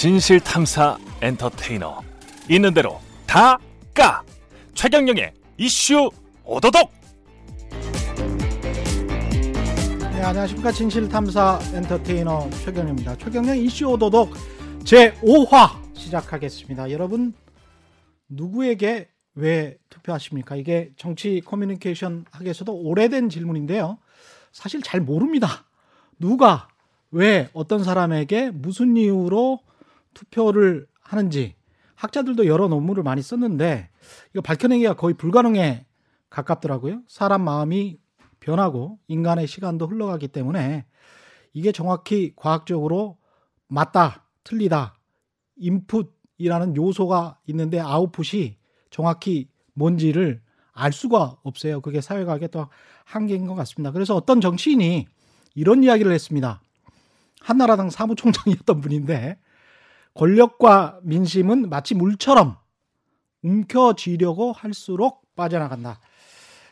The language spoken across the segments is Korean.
진실 탐사 엔터테이너 있는 대로 다 까 최경영의 이슈 오도독 네, 안녕하십니까 진실 탐사 엔터테이너 최경영입니다. 최경영 이슈 오도독 제 5화 시작하겠습니다. 여러분 누구에게 왜 투표하십니까? 이게 정치 커뮤니케이션 학에서도 오래된 질문인데요. 사실 잘 모릅니다. 누가 왜 어떤 사람에게 무슨 이유로 투표를 하는지 학자들도 여러 논문을 많이 썼는데 이거 밝혀내기가 거의 불가능에 가깝더라고요. 사람 마음이 변하고 인간의 시간도 흘러가기 때문에 이게 정확히 과학적으로 맞다, 틀리다, 인풋이라는 요소가 있는데 아웃풋이 정확히 뭔지를 알 수가 없어요. 그게 사회과학의 또 한계인 것 같습니다. 그래서 어떤 정치인이 이런 이야기를 했습니다. 한나라당 사무총장이었던 분인데 권력과 민심은 마치 물처럼 움켜쥐려고 할수록 빠져나간다.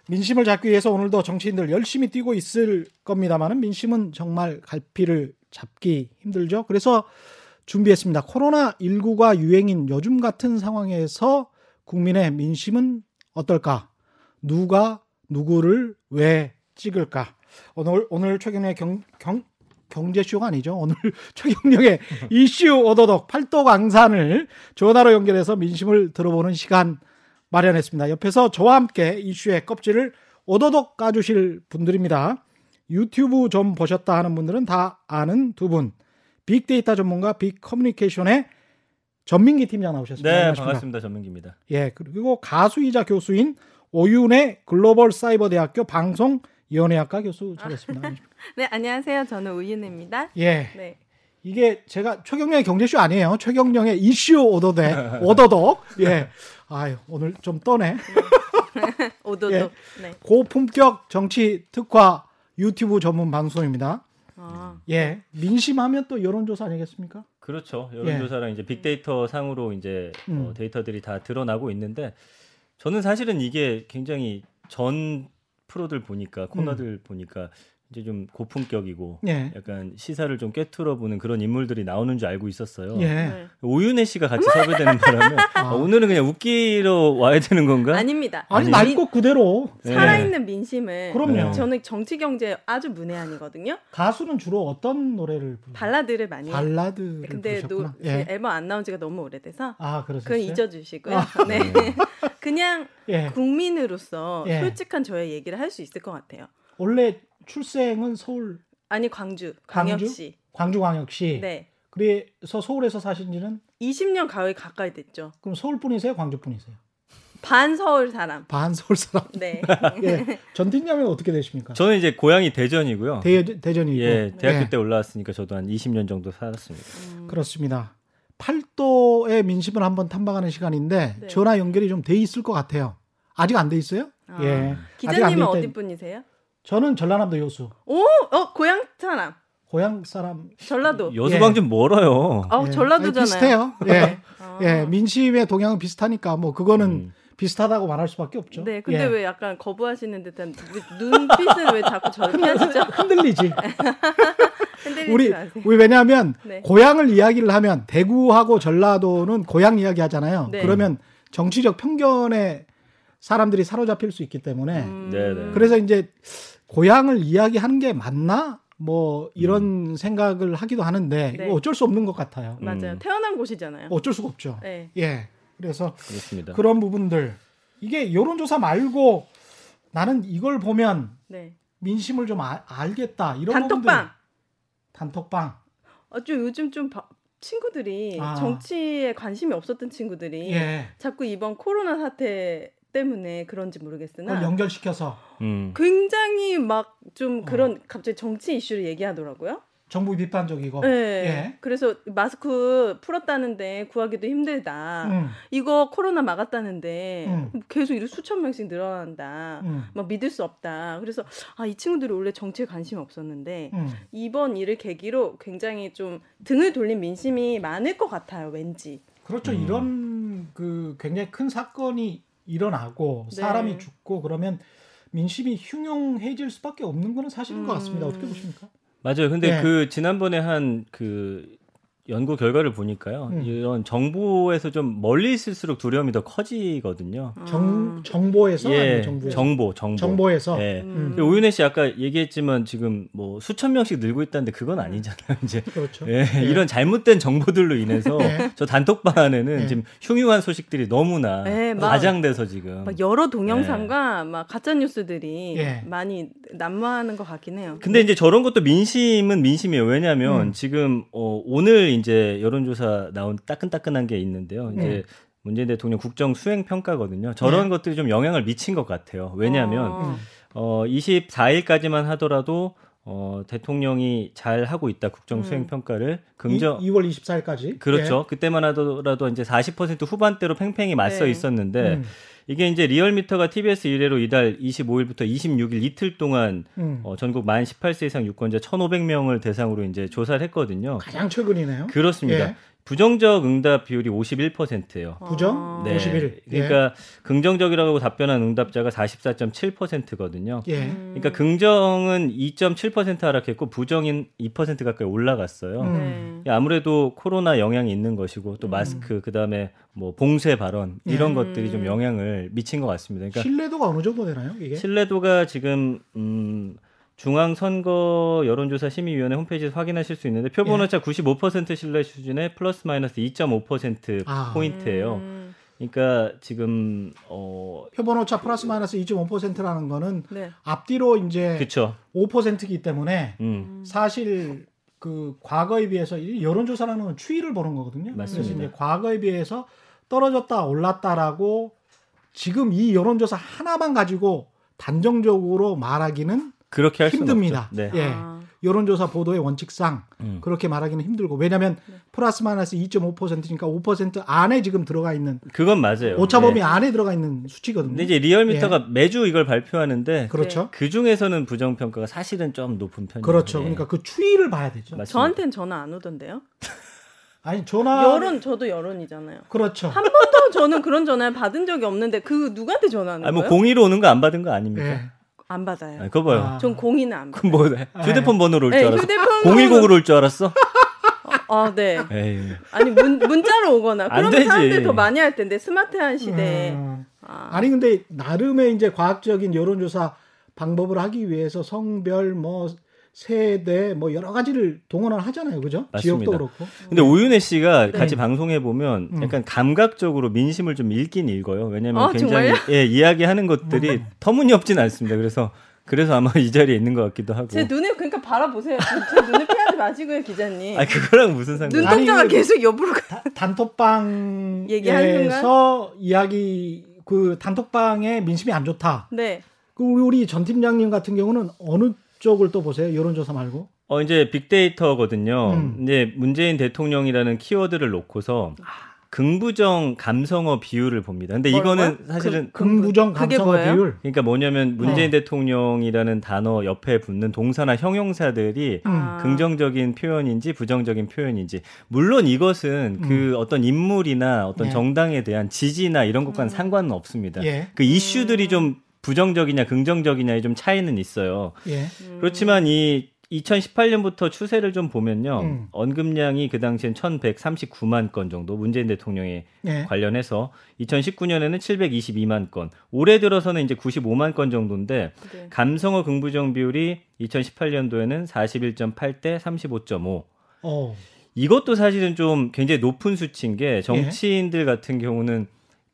민심을 잡기 위해서 오늘도 정치인들 열심히 뛰고 있을 겁니다만은 민심은 정말 갈피를 잡기 힘들죠. 그래서 준비했습니다. 코로나19가 유행인 요즘 같은 상황에서 국민의 민심은 어떨까? 누가 누구를 왜 찍을까? 오늘 오늘 최근의 경, 경 경제쇼가 아니죠. 오늘 최경영의 이슈 오도독 팔도 강산을 전화로 연결해서 민심을 들어보는 시간 마련했습니다. 옆에서 저와 함께 이슈의 껍질을 오도독 까주실 분들입니다. 유튜브 좀 보셨다 하는 분들은 다 아는 두 분. 빅데이터 전문가 빅 커뮤니케이션의 전민기 팀장 나오셨습니다. 네, 반갑습니다. 반갑습니다. 전민기입니다. 예, 그리고 가수이자 교수인 오윤의 글로벌 사이버대학교 방송 연예학과 교수 잘했습니다. 네, 안녕하세요. 저는 우윤입니다. 예. 네. 이게 제가 최경령의 경제쇼 아니에요. 최경령의 이슈 오도대 오도독. 예. 아유 오늘 좀 떠네. 오도독. 예. 네. 고품격 정치 특화 유튜브 전문 방송입니다. 아. 예. 민심하면 또 여론조사 아니겠습니까? 그렇죠. 여론조사랑 예. 이제 빅데이터 상으로 이제 음. 어, 데이터들이 다 드러나고 있는데 저는 사실은 이게 굉장히 전 프로들 보니까 코너들 음. 보니까 이제 좀 고품격이고 예. 약간 시사를 좀 꿰뚫어 보는 그런 인물들이 나오는 줄 알고 있었어요. 예. 오윤혜 씨가 같이 섭외되는 바람에 아. 오늘은 그냥 웃기러 와야 되는 건가? 아닙니다. 아니 날것 그대로 살아있는 민심을. 그럼요. 저는 정치 경제 아주 문외한이거든요. 가수는 주로 어떤 노래를 부르나요? 발라드를 많이. 발라드. 근데 노, 예. 앨범 안 나온 지가 너무 오래돼서. 아 그렇어요. 그건 잊어 주시고요. 아. 네. 그냥 예. 국민으로서 예. 솔직한 저의 얘기를 할 수 있을 것 같아요. 원래 출생은 서울 아니 광주 광역시 광주 광역시 네 그래서 서울에서 사신 지는 20년 가까이 가까이 됐죠. 그럼 서울 분이세요, 광주 분이세요? 반 서울 사람. 반 서울 사람. 네. 예. 전팀장은 어떻게 되십니까? 저는 이제 고향이 대전이고요. 대, 대전이고. 예, 대학교 예. 때 올라왔으니까 저도 한 20년 정도 살았습니다. 음. 그렇습니다. 팔도의 민심을 한번 탐방하는 시간인데 네. 전화 연결이 좀 돼 있을 것 같아요. 아직 안 돼 있어요? 아. 예. 기자님은 어디 분이세요? 저는 전라남도 여수. 오, 어 고향 사람. 고향 사람. 전라도. 여수방 예. 좀 멀어요. 아, 예. 전라도잖아요. 비슷해요. 예. 아. 예, 민심의 동향은 비슷하니까 뭐 그거는 음. 비슷하다고 말할 수밖에 없죠. 네, 근데 예. 왜 약간 거부하시는 듯한 눈빛은 왜 자꾸 저렇게 하시죠? 흔들리지. 우리 우리 왜냐하면 네. 고향을 이야기를 하면 대구하고 전라도는 고향 이야기 하잖아요. 네. 그러면 정치적 편견에 사람들이 사로잡힐 수 있기 때문에 음. 네, 네. 그래서 이제 고향을 이야기하는 게 맞나? 뭐 이런 음. 생각을 하기도 하는데 네. 어쩔 수 없는 것 같아요. 맞아요. 음. 태어난 곳이잖아요. 어쩔 수가 없죠. 네. 예. 그래서 그렇습니다. 그런 부분들 이게 여론조사 말고 나는 이걸 보면 네. 민심을 좀 아, 알겠다 이런 단톡방. 단톡방. 어, 좀 요즘 좀 바, 친구들이 아. 정치에 관심이 없었던 친구들이 예. 자꾸 이번 코로나 사태 때문에 그런지 모르겠으나 연결시켜서 음. 굉장히 막 좀 그런 어. 갑자기 정치 이슈를 얘기하더라고요. 정부 비판적이고. 네. 예. 그래서 마스크 풀었다는데 구하기도 힘들다. 음. 이거 코로나 막았다는데 음. 계속 이렇게 수천 명씩 늘어난다. 음. 막 믿을 수 없다. 그래서 아, 이 친구들이 원래 정치에 관심이 없었는데 음. 이번 일을 계기로 굉장히 좀 등을 돌린 민심이 많을 것 같아요. 왠지. 그렇죠. 음. 이런 그 굉장히 큰 사건이 일어나고 네. 사람이 죽고 그러면 민심이 흉흉해질 수밖에 없는 거는 사실인 것 같습니다. 어떻게 음. 보십니까? 맞아요. 근데 네. 그 지난번에 한 그 연구 결과를 보니까요. 음. 이런 정보에서 좀 멀리 있을수록 두려움이 더 커지거든요. 정 정보에서 예, 정보에서? 정보 정보 정보에서. 예. 음. 오윤혜 씨 아까 얘기했지만 지금 뭐 수천 명씩 늘고 있다는데 그건 아니잖아요. 이제 그렇죠. 예, 예. 이런 잘못된 정보들로 인해서 예. 저 단톡방 안에는 예. 지금 흉흉한 소식들이 너무나 예, 과장돼서 지금 여러 동영상과 막 가짜 뉴스들이 많이 난무하는 것 같긴 해요. 근데 이제 저런 것도 민심은 민심이에요. 왜냐하면 음. 지금 어, 오늘 이제 여론조사 나온 따끈따끈한 게 있는데요. 이제 네. 문재인 대통령 국정 수행 평가거든요. 저런 네. 것들이 좀 영향을 미친 것 같아요. 왜냐하면 아. 어, 24일까지만 하더라도 어, 대통령이 잘 하고 있다 국정 수행 음. 평가를 긍정 2, 월 24일까지 그렇죠. 예. 그때만 하더라도 이제 40% 후반대로 팽팽히 맞서 네. 있었는데 음. 이게 이제 리얼미터가 TBS 이래로 이달 25일부터 26일 이틀 동안 음. 어, 전국 만 18세 이상 유권자 1,500명을 대상으로 이제 조사를 했거든요. 가장 최근이네요. 그렇습니다. 예. 부정적 응답 비율이 51%예요. 부정? 네. 51. 그러니까 예. 긍정적이라고 답변한 응답자가 44.7%거든요. 예. 그러니까 긍정은 2.7% 하락했고 부정인 2% 가까이 올라갔어요. 음. 네. 아무래도 코로나 영향이 있는 것이고 또 음. 마스크 음. 그다음에 뭐 봉쇄 발언 이런 음. 것들이 좀 영향을 미친 것 같습니다. 그러니까 신뢰도가 어느 정도 되나요? 이게? 신뢰도가 지금 음 중앙선거 여론조사 심의위원회 홈페이지에서 확인하실 수 있는데 표본 오차 예. 95% 신뢰 수준의 플러스 마이너스 2.5% 아. 포인트예요. 음. 그러니까 지금 어 표본 오차 플러스 마이너스 2.5%라는 거는 네. 앞뒤로 이제 그쵸. 5%이기 때문에 음. 사실 그 과거에 비해서 여론 조사라는 건 추이를 보는 거거든요. 맞습니다. 그래서 이제 과거에 비해서 떨어졌다 올랐다라고 지금 이 여론조사 하나만 가지고 단정적으로 말하기는 그렇게 할 힘듭니다. 네. 예. 아. 여론조사 보도의 원칙상 음. 그렇게 말하기는 힘들고 왜냐하면 네. 플러스 마이너스 2.5%니까 5% 안에 지금 들어가 있는 그건 맞아요. 오차 범위 네. 안에 들어가 있는 수치거든요. 근데 이제 리얼미터가 예. 매주 이걸 발표하는데 그렇죠. 그 중에서는 부정 평가가 사실은 좀 높은 편이에요. 그렇죠. 그러니까 그 추이를 봐야 되죠. 맞습니다. 저한테는 전화 안 오던데요. 아니 전화 여론 저도 여론이잖아요. 그렇죠. 한 번도 저는 그런 전화를 받은 적이 없는데 그 누구한테 전화하는 아니, 뭐 거예요? 공의로 오는 거 안 받은 거 아닙니까? 예. 안 받아요. 아, 그거 봐요. 아. 전 공인은 안 받아요. 뭐 휴대폰 번호로 올줄 알았어. 네, 010으로 올 줄 알았어? 아, 네. 에이. 아니 문, 문자로 오거나 되지. 사람들이 더 많이 할 텐데 스마트한 시대에. 음. 아. 아니 근데 나름의 이제 과학적인 여론조사 방법을 하기 위해서 성별 뭐 세대 뭐 여러 가지를 동원을 하잖아요. 그죠? 맞습니다. 지역도 그렇고. 근데 오윤혜 씨가 네. 같이 방송해 보면 음. 약간 감각적으로 민심을 좀 읽긴 읽어요. 왜냐면 아, 굉장히 예, 이야기하는 것들이 음. 터무니없진 않습니다. 그래서 그래서 아마 이 자리에 있는 것 같기도 하고. 제 눈을 그러니까 바라보세요. 제 눈을 피하지 마시고요, 기자님. 아 그거랑 무슨 상관? 눈동자가 그 계속 옆으로 가. 단톡방에서 이야기 그 단톡방에 민심이 안 좋다. 네. 그 우리 우리 전 팀장님 같은 경우는 어느 쪽을 또 보세요? 여론조사 말고? 어 이제 빅데이터거든요. 음. 이제 문재인 대통령이라는 키워드를 놓고서 긍부정 감성어 비율을 봅니다. 근데 이거는 그, 사실은 그, 긍부정 감성어 비율. 그러니까 뭐냐면 문재인 네. 대통령이라는 단어 옆에 붙는 동사나 형용사들이 음. 긍정적인 표현인지 부정적인 표현인지 물론 이것은 음. 그 어떤 인물이나 어떤 네. 정당에 대한 지지나 이런 것과는 음. 상관은 없습니다. 예. 그 이슈들이 좀 부정적이냐 긍정적이냐에 좀 차이는 있어요. 예. 그렇지만 이 2018년부터 추세를 좀 보면요. 음. 언급량이 그 당시엔 1139만 건 정도 문재인 대통령에 예. 관련해서 2019년에는 722만 건, 올해 들어서는 이제 95만 건 정도인데 네. 감성어 긍부정 비율이 2018년도에는 41.8 대 35.5. 어. 이것도 사실은 좀 굉장히 높은 수치인 게 정치인들 예. 같은 경우는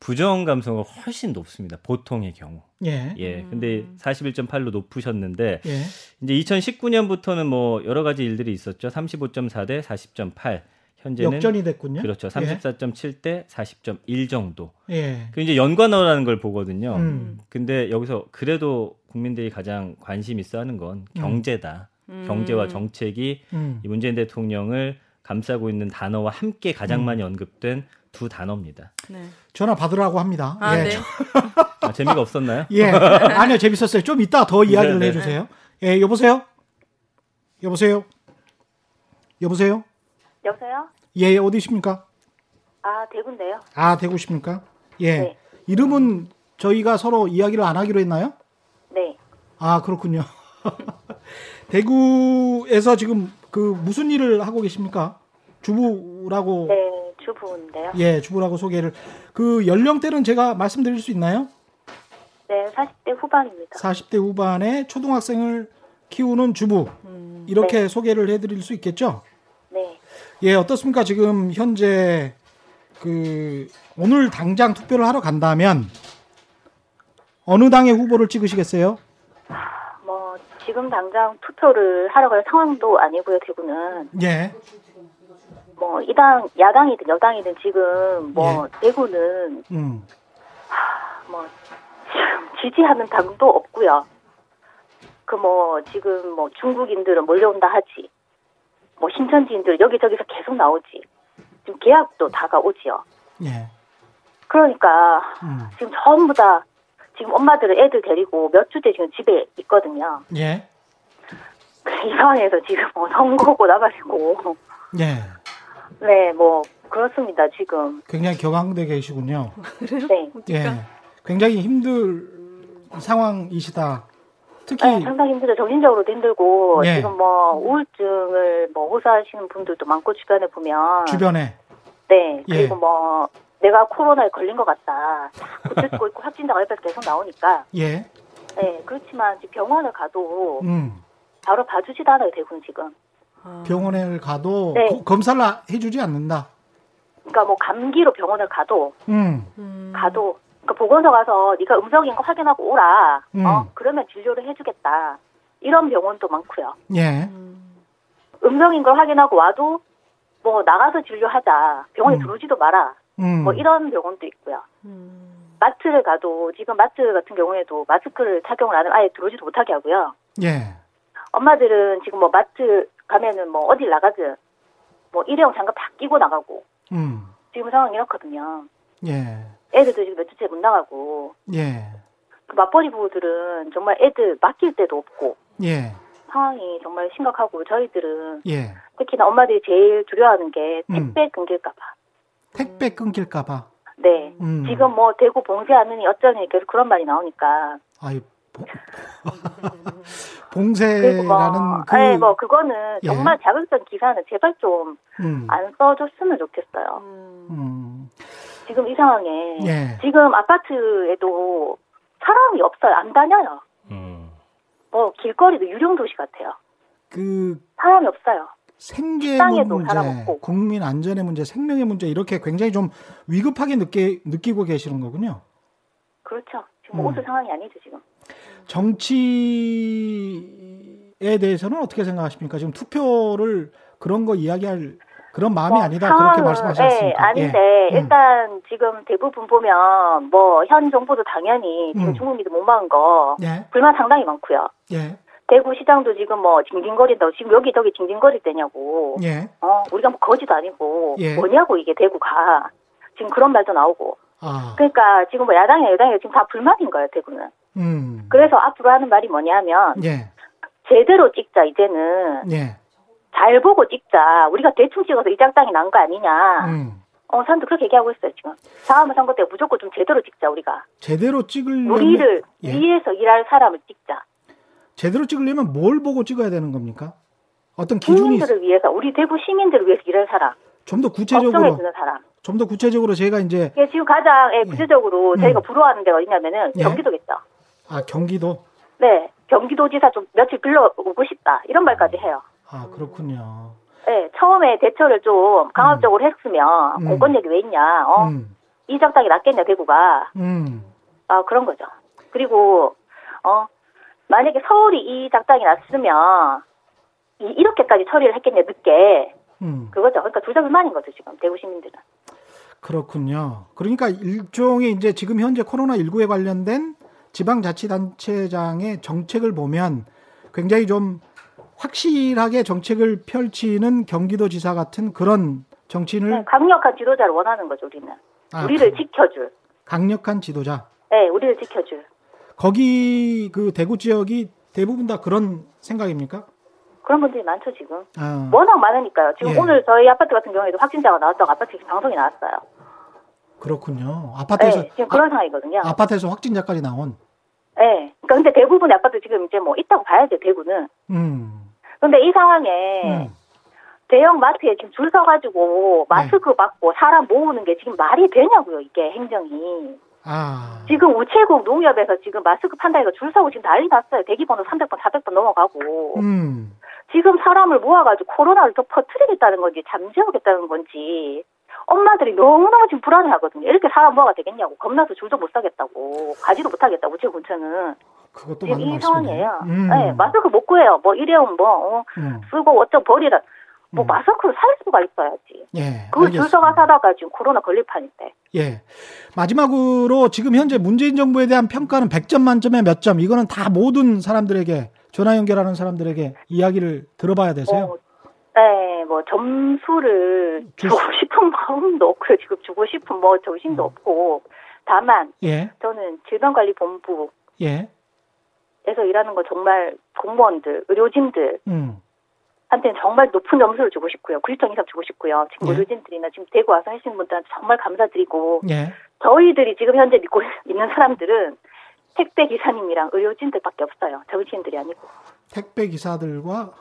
부정 감성은 훨씬 높습니다. 보통의 경우. 예. 예. 근데 41.8로 높으셨는데 예. 이제 2019년부터는 뭐 여러 가지 일들이 있었죠. 35.4 대 40.8. 현재는 역전이 됐군요. 그렇죠. 34.7 대 40.1 정도. 예. 그 이제 연관어라는 걸 보거든요. 음. 근데 여기서 그래도 국민들이 가장 관심 있어 하는 건 음. 경제다. 음. 경제와 정책이 음. 이 문재인 대통령을 감싸고 있는 단어와 함께 가장 음. 많이 언급된 두 단어입니다. 네. 전화 받으라고 합니다. 아, 예. 네. 아, 재미가 없었나요? 예. 아니요, 재밌었어요. 좀 이따 더 이야기를 네, 네. 해주세요. 예, 여보세요? 여보세요? 여보세요? 여보세요? 예, 예, 어디십니까? 아, 대구인데요. 아, 대구십니까? 예. 네. 이름은 저희가 서로 이야기를 안 하기로 했나요? 네. 아, 그렇군요. 대구에서 지금 그 무슨 일을 하고 계십니까? 주부라고. 네, 주부인데요. 예, 주부라고 소개를. 그 연령대는 제가 말씀드릴 수 있나요? 네, 40대 후반입니다. 40대 후반의 초등학생을 키우는 주부. 음, 이렇게 네. 소개를 해드릴 수 있겠죠? 네. 예, 어떻습니까? 지금 현재 그 오늘 당장 투표를 하러 간다면 어느 당의 후보를 찍으시겠어요? 뭐 지금 당장 투표를 하러 갈 상황도 아니고요. 대구는. 예. 뭐 이당 야당이든 여당이든 지금 뭐 예. 대구는 음. 하, 뭐 지지하는 당도 없고요. 그 뭐 지금 뭐 중국인들은 몰려온다 하지. 뭐 신천지인들 여기저기서 계속 나오지. 지금 계약도 다가오지요. 예. 그러니까 음. 지금 전부 다 지금 엄마들은 애들 데리고 몇 주째 지금 집에 있거든요. 예. 이 상황에서 지금 뭐 선거고 나가시고. 예. 네, 뭐 그렇습니다. 지금. 굉장히 격앙돼 계시군요. 네. 예. 굉장히 힘들 상황이시다. 특히 네, 상당히 힘들죠. 정신적으로도 힘들고 예. 지금 뭐 우울증을 뭐 호소하시는 분들도 많고 주변에 보면 주변에 네 그리고 예. 뭐 내가 코로나에 걸린 것 같다. 고치고 있고 확진자가 옆에서 계속 나오니까. 예. 네, 그렇지만 병원을 가도 음. 바로 봐주지도 않아요, 대부분 지금. 아. 병원에 가도 네. 거, 검사를 해주지 않는다. 그러니까 뭐 감기로 병원을 가도 음. 가도 그러니까 보건소 가서 네가 음성인 거 확인하고 오라. 음. 어 그러면 진료를 해주겠다. 이런 병원도 많고요. 예. 음성인 걸 확인하고 와도 뭐 나가서 진료하자. 병원에 음. 들어오지도 마라. 음. 뭐 이런 병원도 있고요. 음. 마트를 가도 지금 마트 같은 경우에도 마스크를 착용을 안 하면 아예 들어오지도 못하게 하고요. 예. 엄마들은 지금 뭐 마트 가면은 뭐 어딜 나가든 뭐 일회용 장갑 다 끼고 나가고. 음. 지금 상황이 이렇거든요. 예. 애들도 지금 몇 주째 못 나가고. 예. 그 맞벌이 부부들은 정말 애들 맡길 데도 없고. 예. 상황이 정말 심각하고 저희들은 예. 특히나 엄마들이 제일 두려워하는 게 택배 음. 끊길까 봐. 택배 끊길까봐. 네. 음. 지금 뭐 대구 봉쇄하느니 어쩌니 계속 그런 말이 나오니까. 아유. 봉쇄라는 뭐, 그. 네, 뭐 그거는 예. 정말 자극적 기사는 제발 좀안 음. 써줬으면 좋겠어요. 음. 지금 이 상황에 예. 지금 아파트에도 사람이 없어요. 안 다녀요. 음. 뭐 길거리도 유령 도시 같아요. 그 사람이 없어요. 생계 문제, 국민 안전의 문제, 생명의 문제 이렇게 굉장히 좀 위급하게 느끼, 느끼고 계시는 거군요. 그렇죠. 지금 음. 옷을 상황이 아니죠 지금. 정치에 대해서는 어떻게 생각하십니까? 지금 투표를 그런 거 이야기할 그런 마음이 뭐, 아니다 상황은, 그렇게 말씀하셨습니다. 네, 아닌데 예. 일단 음. 지금 대부분 보면 뭐 현 정부도 당연히 지금 음. 중국 미드 못 막은 거 예. 불만 상당히 많고요. 예. 대구시장도 지금 뭐 징징거린다고 지금 여기저기 징징거릴 때냐고. 예. 어 우리가 뭐 거지도 아니고 예. 뭐냐고 이게 대구가 지금 그런 말도 나오고. 아. 그러니까 지금 뭐 야당이나 여당이 지금 다 불만인 거예요 대구는. 음. 그래서 앞으로 하는 말이 뭐냐면 예. 제대로 찍자 이제는. 예. 잘 보고 찍자. 우리가 대충 찍어서 이 작당이 난 거 아니냐. 음. 어, 사람들 그렇게 얘기하고 있어요, 지금. 다음 선거 때 무조건 좀 제대로 찍자, 우리가. 제대로 찍으려면. 우리를 예. 위해서 일할 사람을 찍자. 제대로 찍으려면 뭘 보고 찍어야 되는 겁니까? 어떤 기준이. 국민들을 위해서, 우리 대구 시민들을 위해서 일할 사람. 좀 더 구체적으로. 걱정해주는 사람. 좀 더 구체적으로 제가 이제. 예, 지금 가장 예, 구체적으로 예. 저희가 부러워하는 데가 어디냐면은 예. 경기도겠죠. 아, 경기도? 네. 경기도지사 좀 며칠 빌려오고 싶다. 이런 말까지 해요. 아, 그렇군요. 네, 처음에 대처를 좀 강압적으로 음. 했으면 음. 공권력이 왜 있냐, 어? 음. 이 작당이 낫겠냐, 대구가. 음. 아, 그런 거죠. 그리고, 어, 만약에 서울이 이 작당이 났으면, 이, 이렇게까지 처리를 했겠냐, 늦게. 음. 그거죠. 그러니까 둘 다 불만인 거죠, 지금, 대구 시민들은. 그렇군요. 그러니까 일종의 이제 지금 현재 코로나 19에 관련된 지방자치단체장의 정책을 보면 굉장히 좀 확실하게 정책을 펼치는 경기도지사 같은 그런 정치인을 네, 강력한 지도자를 원하는 거죠 우리는 아, 우리를 강, 지켜줄 강력한 지도자 네 우리를 지켜줄 거기 그 대구 지역이 대부분 다 그런 생각입니까? 그런 분들이 많죠 지금 아. 워낙 많으니까요 지금 예. 오늘 저희 아파트 같은 경우에도 확진자가 나왔다고 아파트 방송이 나왔어요 그렇군요 아파트에서 네, 지금 그런 아, 상황이거든요 아파트에서 확진자까지 나온 네 그러니까 근데 대부분의 아파트 지금 이제 뭐 있다고 봐야죠 대구는 음 근데 이 상황에 음. 대형 마트에 지금 줄 서가지고 마스크 네. 받고 사람 모으는 게 지금 말이 되냐고요, 이게 행정이. 아. 지금 우체국 농협에서 지금 마스크 판다니까 줄 서고 지금 난리 났어요. 대기번호 300번, 400번 넘어가고. 음. 지금 사람을 모아가지고 코로나를 더 퍼뜨리겠다는 건지 잠재우겠다는 건지 엄마들이 너무너무 지금 불안해하거든요. 이렇게 사람 모아가 되겠냐고. 겁나서 줄도 못 사겠다고. 가지도 못하겠다고. 우체국 근처는. 그것도 지금 이 상황이에요. 음. 네, 마스크 못 구해요. 뭐 일회용 뭐 어, 음. 쓰고 어쩌 버리라. 뭐 음. 마스크를 살 수가 있어야지. 예. 그걸 줄 서가 사다가 지금 코로나 걸릴 판인데. 예. 마지막으로 지금 현재 문재인 정부에 대한 평가는 100점 만점에 몇 점? 이거는 다 모든 사람들에게 전화 연결하는 사람들에게 이야기를 들어봐야 되세요. 어, 네, 뭐 점수를 주고 싶은 마음도 없고요. 지금 주고 싶은 뭐 정신도 음. 없고 다만 예. 저는 질병관리본부 예. 에서 일하는 거 정말 공무원들, 의료진들 음. 한테는 정말 높은 점수를 주고 싶고요. 90점 이상 주고 싶고요. 지금 예. 의료진들이나 지금 대구 와서 하시는 분들한테 정말 감사드리고 예. 저희들이 지금 현재 믿고 있는 사람들은 택배 기사님이랑 의료진들밖에 없어요. 정치인들이 아니고. 택배 기사들과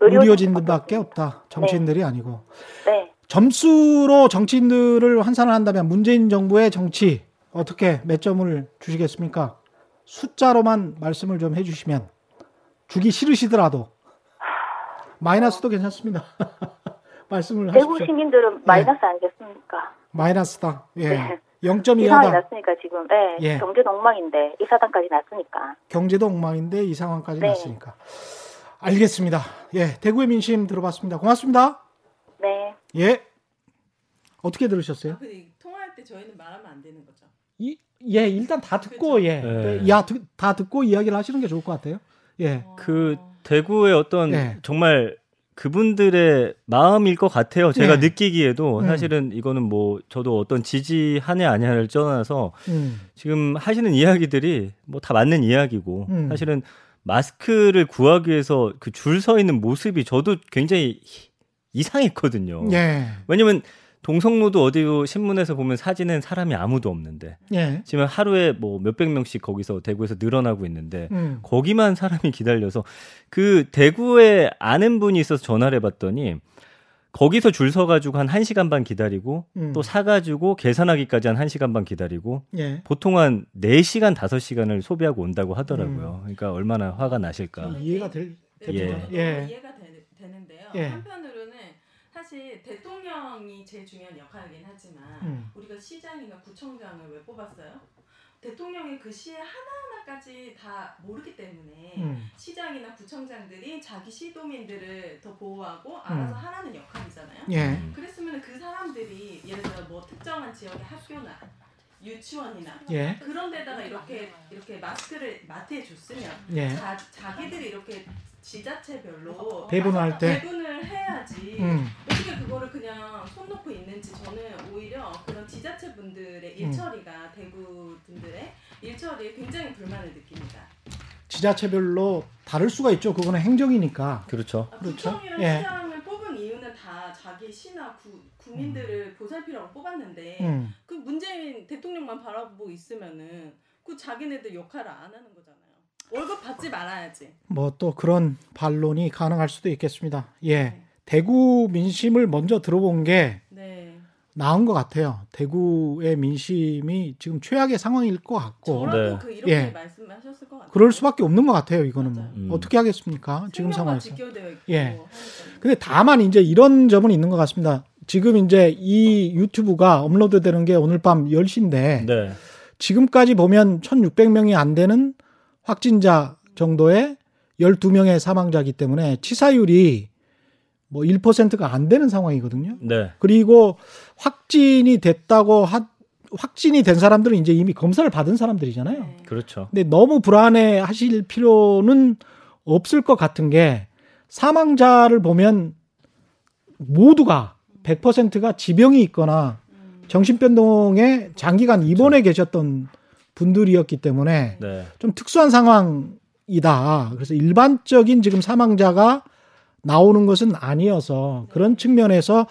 의료진들밖에 없다. 정치인들이 네. 아니고. 네. 점수로 정치인들을 환산을 한다면 문재인 정부의 정치 어떻게 몇 점을 주시겠습니까? 숫자로만 말씀을 좀 해주시면 주기 싫으시더라도 마이너스도 괜찮습니다. 말씀을 대구 하십시오. 시민들은 예. 마이너스 네. 아니겠습니까? 마이너스다. 예. 네. 0.2하다. 났으니까 지금 네, 예. 경제도 엉망인데 이 사단까지 났으니까. 경제도 엉망인데 이 상황까지 네. 났으니까. 알겠습니다. 예, 대구의 민심 들어봤습니다. 고맙습니다. 네. 예. 어떻게 들으셨어요? 아, 통화할 때 저희는 말하면 안 되는 거죠. 이, 예, 일단 다 듣고 그렇죠. 예, 네. 야, 다 듣고 이야기를 하시는 게 좋을 것 같아요. 예. 그 대구의 어떤 네. 정말 그분들의 마음일 것 같아요. 제가 네. 느끼기에도 음. 사실은 이거는 뭐 저도 어떤 지지하냐 아냐를 떠나서 음. 지금 하시는 이야기들이 뭐 다 맞는 이야기고 음. 사실은 마스크를 구하기 위해서 그 줄 서 있는 모습이 저도 굉장히 이상했거든요. 예. 왜냐면 동성로도 어디로 신문에서 보면 사진은 사람이 아무도 없는데 예. 지금 하루에 뭐 몇백 명씩 거기서 대구에서 늘어나고 있는데 음. 거기만 사람이 기다려서 그 대구에 아는 분이 있어서 전화를 해봤더니 거기서 줄 서가지고 한 1시간 반 기다리고 음. 또 사가지고 계산하기까지 한 1시간 반 기다리고 예. 보통 한 4시간, 5시간을 소비하고 온다고 하더라고요. 음. 그러니까 얼마나 화가 나실까. 이해가 될, 예. 예. 이해가 되, 는데요 예. 한편으로는 사실 대통령이 제일 중요한 역할이긴 하지만 음. 우리가 시장이나 구청장을 왜 뽑았어요? 대통령의 그 시의 하나하나까지 다 모르기 때문에 음. 시장이나 구청장들이 자기 시도민들을 더 보호하고 알아서 음. 하라는 역할이잖아요. 예. 그랬으면 그 사람들이 예를 들어 뭐 특정한 지역의 학교나 유치원이나 예. 그런 데다가 이렇게 이렇게 마스크를 마트에 줬으면 예. 자, 자기들이 이렇게 지자체별로 배분할 때 배분을 해야지 음. 어떻게 그거를 그냥 손 놓고 있는지 저는 오히려 그런 지자체 분들의 음. 일처리가 음. 대구 분들의 일처리에 굉장히 불만을 느낍니다. 지자체별로 다를 수가 있죠. 그거는 행정이니까. 그렇죠. 아, 그렇죠. 예. 시장을 뽑은 이유는 다 자기 시나 구, 국민들을 음. 보살피라고 뽑았는데 음. 그 문재인 대통령만 바라보고 있으면은 그 자기네들 역할을 안 하는 거잖아요. 월급 받지 말아야지. 뭐 또 그런 반론이 가능할 수도 있겠습니다. 예. 네. 대구 민심을 먼저 들어본 게 네. 나은 것 같아요. 대구의 민심이 지금 최악의 상황일 것 같고. 저라도 네. 그 이렇게 예. 말씀하셨을 것 같아요. 그럴 수밖에 없는 것 같아요. 이거는 뭐. 음. 어떻게 하겠습니까? 지금 상황에서. 예. 근데 다만 이제 이런 점은 있는 것 같습니다. 지금 이제 이 유튜브가 업로드되는 게 오늘 밤 10시인데 네. 지금까지 보면 1,600명이 안 되는 확진자 정도의 12명의 사망자이기 때문에 치사율이 뭐 1%가 안 되는 상황이거든요. 네. 그리고 확진이 됐다고 하, 확진이 된 사람들은 이제 이미 검사를 받은 사람들이잖아요. 네. 그렇죠. 근데 너무 불안해 하실 필요는 없을 것 같은 게 사망자를 보면 모두가 100%가 지병이 있거나 정신변동에 장기간 입원해 그렇죠. 계셨던 분들이었기 때문에 네. 좀 특수한 상황이다. 그래서 일반적인 지금 사망자가 나오는 것은 아니어서 그런 측면에서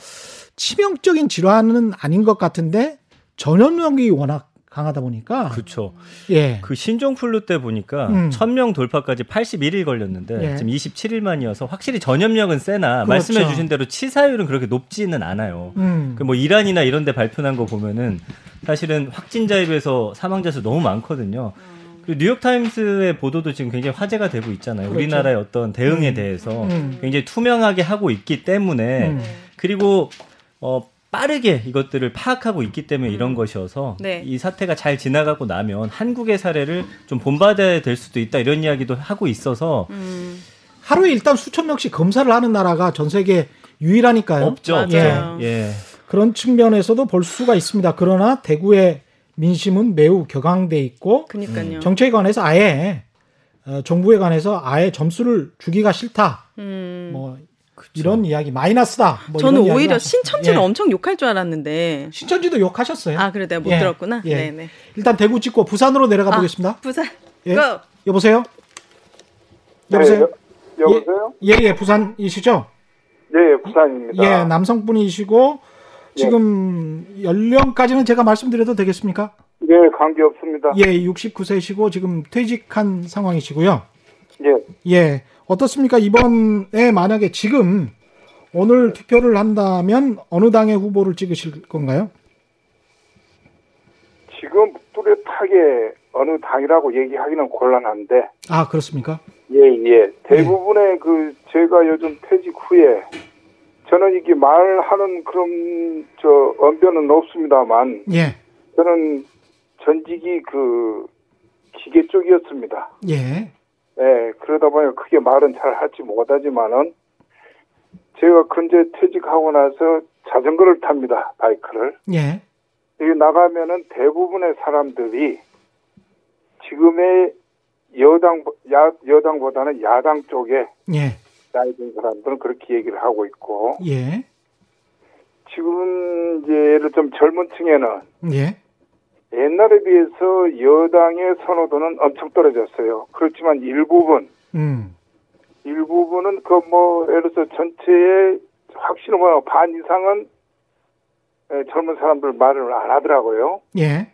치명적인 질환은 아닌 것 같은데 전염력이 워낙 강하다 보니까 그렇죠. 예. 그 신종플루 때 보니까 음. 1000명 돌파까지 81일 걸렸는데 예. 지금 27일 만이어서 확실히 전염력은 세나 그렇죠. 말씀해 주신 대로 치사율은 그렇게 높지는 않아요. 음. 그뭐 이란이나 이런 데 발표난 거 보면은 사실은 확진자에 비해서 사망자 수 너무 많거든요. 뉴욕타임스의 보도도 지금 굉장히 화제가 되고 있잖아요. 그렇죠. 우리나라의 어떤 대응에 음. 대해서 음. 굉장히 투명하게 하고 있기 때문에 음. 그리고 어 빠르게 이것들을 파악하고 있기 때문에 이런 음. 것이어서 네. 이 사태가 잘 지나가고 나면 한국의 사례를 좀 본받아야 될 수도 있다 이런 이야기도 하고 있어서 음. 하루에 일단 수천 명씩 검사를 하는 나라가 전 세계 유일하니까요. 없죠. 예. 예. 그런 측면에서도 볼 수가 있습니다. 그러나 대구의 민심은 매우 격앙돼 있고 그러니까요. 정책에 관해서 아예 어, 정부에 관해서 아예 점수를 주기가 싫다. 음. 뭐 그쵸. 이런 이야기 마이너스다. 뭐 저는 오히려 신천지를 예. 엄청 욕할 줄 알았는데 신천지도 욕하셨어요. 아 그래 내가 못 예. 들었구나. 예. 네네. 일단 대구 찍고 부산으로 내려가 아, 보겠습니다. 부산. 예. Go. 여보세요. 여보세요. 네, 여, 보세요 예, 예, 부산이시죠? 네, 부산입니다. 예, 남성분이시고 지금 네. 연령까지는 제가 말씀드려도 되겠습니까? 네, 관계 없습니다. 예, 69세시고 지금 퇴직한 상황이시고요. 예. 예. 어떻습니까? 이번에 만약에 지금 오늘 투표를 한다면 어느 당의 후보를 찍으실 건가요? 지금 뚜렷하게 어느 당이라고 얘기하기는 곤란한데. 아, 그렇습니까? 예, 예. 대부분의 예. 그 제가 요즘 퇴직 후에 저는 이게 말하는 그런 저 언변은 없습니다만. 예. 저는 전직이 그 기계 쪽이었습니다. 예. 예, 그러다 보니 크게 말은 잘 할지 못하지만은 제가 근제 퇴직하고 나서 자전거를 탑니다. 바이크를. 예. 여기 나가면은 대부분의 사람들이 지금의 여당 야, 여당보다는 야당 쪽에 예. 나이 든 사람들은 그렇게 얘기를 하고 있고 예. 지금 이제 예를 좀 젊은 층에는 예. 옛날에 비해서 여당의 선호도는 엄청 떨어졌어요. 그렇지만 일부분, 음. 일부분은 그 뭐 예를 들어서 전체의 확실히 뭐반 이상은 예, 젊은 사람들 말을 안 하더라고요. 예.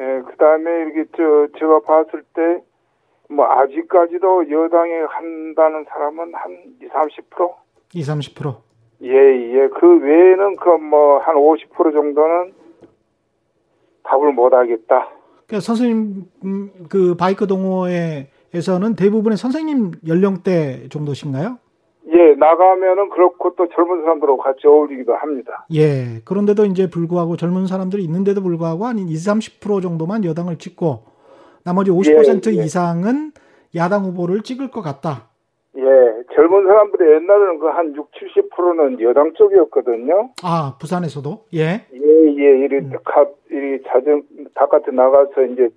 예, 그 다음에 이렇게 저 제가 봤을 때 뭐 아직까지도 여당에 한다는 사람은 한 20, 30%? 20, 30%? 예, 예. 그 외에는 그 뭐 한 50% 정도는 답을 못 하겠다. 그러니까 선생님 음, 그 바이크 동호회에서는 대부분의 선생님 연령대 정도신가요? 예, 나가면은 그렇고 또 젊은 사람들하고 같이 어울리기도 합니다. 예, 그런데도 이제 불구하고 젊은 사람들이 있는데도 불구하고 한 20, 30% 정도만 여당을 찍고 나머지 50% 예, 예. 이상은 야당 후보를 찍을 것 같다. 예, 젊은 사람들이 옛날에는 그 한 6, 70%는 여당 쪽이었거든요. 아, 부산에서도? 예. 예, 예, 이리 음. 각, 이리 자전, 바깥에 나가서 이제,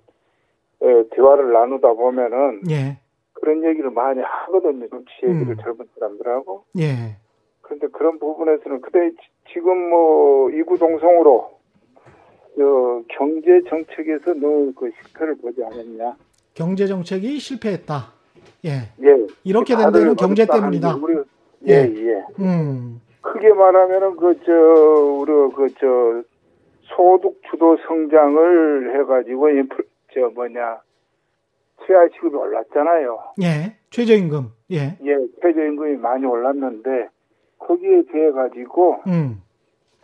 예, 대화를 나누다 보면은. 예. 그런 얘기를 많이 하거든요. 정치 얘기를 음. 젊은 사람들하고. 예. 그런데 그런 부분에서는, 그때 지금 뭐, 이구동성으로, 저, 경제 정책에서 너그 실패를 보지 않았냐. 경제 정책이 실패했다. 예. 예. 이렇게 된 데는 경제 때문이다. 우리, 예, 예. 예. 음. 크게 말하면은 그 저 우리 그 저 소득 주도 성장을 해가지고 인플 저 뭐냐 최하 시급이 올랐잖아요. 예. 최저임금. 예. 예. 최저임금이 많이 올랐는데 거기에 대해 가지고 음.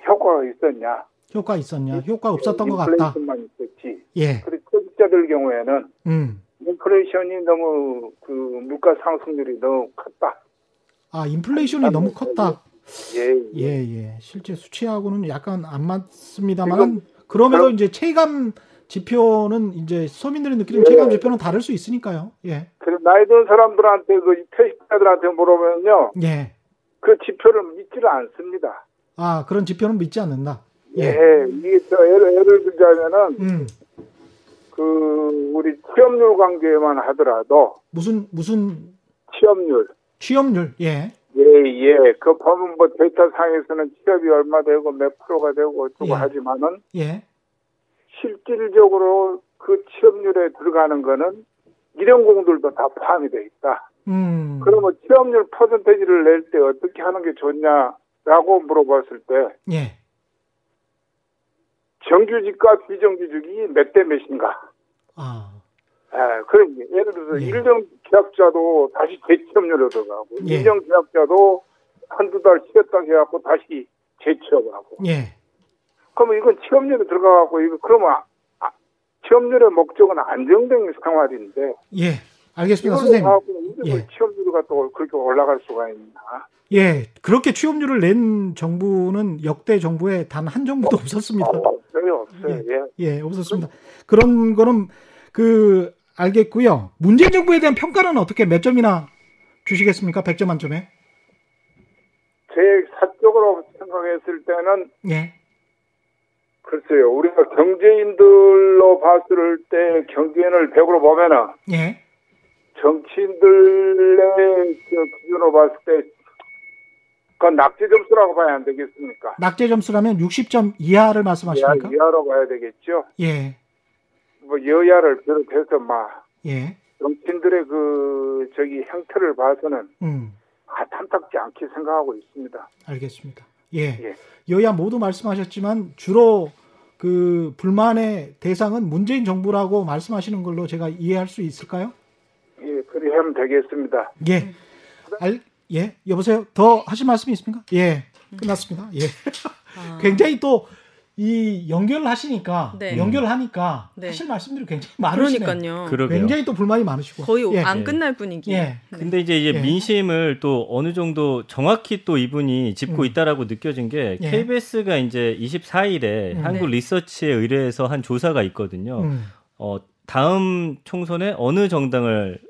효과가 있었냐? 효과 있었냐? 효과 없었던 것 같다. 인플레이션만 있었지. 예. 그리고 소득자들 경우에는 음. 인플레이션이 너무 그 물가 상승률이 너무 컸다. 아, 인플레이션이 너무 컸다. 예, 예, 예. 실제 수치하고는 약간 안 맞습니다만 그럼에도 그럼, 이제 체감 지표는 이제 서민들이 느끼는 예. 체감 지표는 다를 수 있으니까요. 예. 그래 나이 든 사람들한테 그 퇴직자들한테 물어보면요. 예. 그 지표를 믿지를 않습니다. 아 그런 지표는 믿지 않는다. 예. 예 이게 저 예를 예를 들자면은 음. 그 우리 취업률 관계만 하더라도 무슨 무슨 취업률 취업률 예. 예, 예. 그 보면 뭐 데이터 상에서는 취업이 얼마 되고 몇 프로가 되고 어쩌고 예. 하지만은 예. 실질적으로 그 취업률에 들어가는 거는 일용공들도 다 포함이 돼 있다. 음. 그러면 취업률 퍼센테이지를 낼 때 어떻게 하는 게 좋냐라고 물어봤을 때 예. 정규직과 비정규직이 몇 대 몇인가. 아. 예, 그럼 예를 들어서 예. 일정 계약자도 다시 재취업료로 들어가고 예. 일정 계약자도 한두 달 쉬었다 해갖고 다시 재취업하고. 예. 그러면 이건 취업률에 들어가갖고 이거 그러면 아, 취업률의 목적은 안정된 생활인데. 예. 알겠습니다, 선생님. 예. 취업률가 또 그렇게 올라갈 수가 있나? 예, 그렇게 취업률을 낸 정부는 역대 정부에 단 한 정부도 어, 없었습니다. 없어요, 없어요. 예, 예, 예 없었습니다. 그런 거는 그 알겠고요. 문재인 정부에 대한 평가는 어떻게 몇 점이나 주시겠습니까? 100점 만점에? 제 사적으로 생각했을 때는 예. 글쎄요. 우리가 경제인들로 봤을 때 경제인을 100으로 보면은 예. 정치인들의 기준으로 봤을 때 그건 낙제 점수라고 봐야 안 되겠습니까? 낙제 점수라면 60점 이하를 말씀하십니까? 이하, 이하로 봐야 되겠죠. 예. 뭐 여야를 비롯해서 막 예. 정치인들의 그 저기 형태를 봐서는 음. 아, 탐탁지 않게 생각하고 있습니다. 알겠습니다. 예. 예. 여야 모두 말씀하셨지만 주로 그 불만의 대상은 문재인 정부라고 말씀하시는 걸로 제가 이해할 수 있을까요? 예, 그리 하면 되겠습니다. 예. 알, 예, 여보세요. 더 하실 말씀이 있습니까? 예, 끝났습니다. 예. 아. 굉장히 또 이 연결하시니까 네. 연결하니까 네. 하실 말씀들이 굉장히 많으시네요. 그러니까요. 그러게요. 굉장히 또 불만이 많으시고 거의 예. 안 끝날 분위기. 예. 네. 근데 이제 이제 예. 민심을 또 어느 정도 정확히 또 이분이 짚고 음. 있다라고 느껴진 게 예. KBS가 이제 24일에 음. 한국 네. 리서치에 의뢰해서 한 조사가 있거든요. 음. 어 다음 총선에 어느 정당을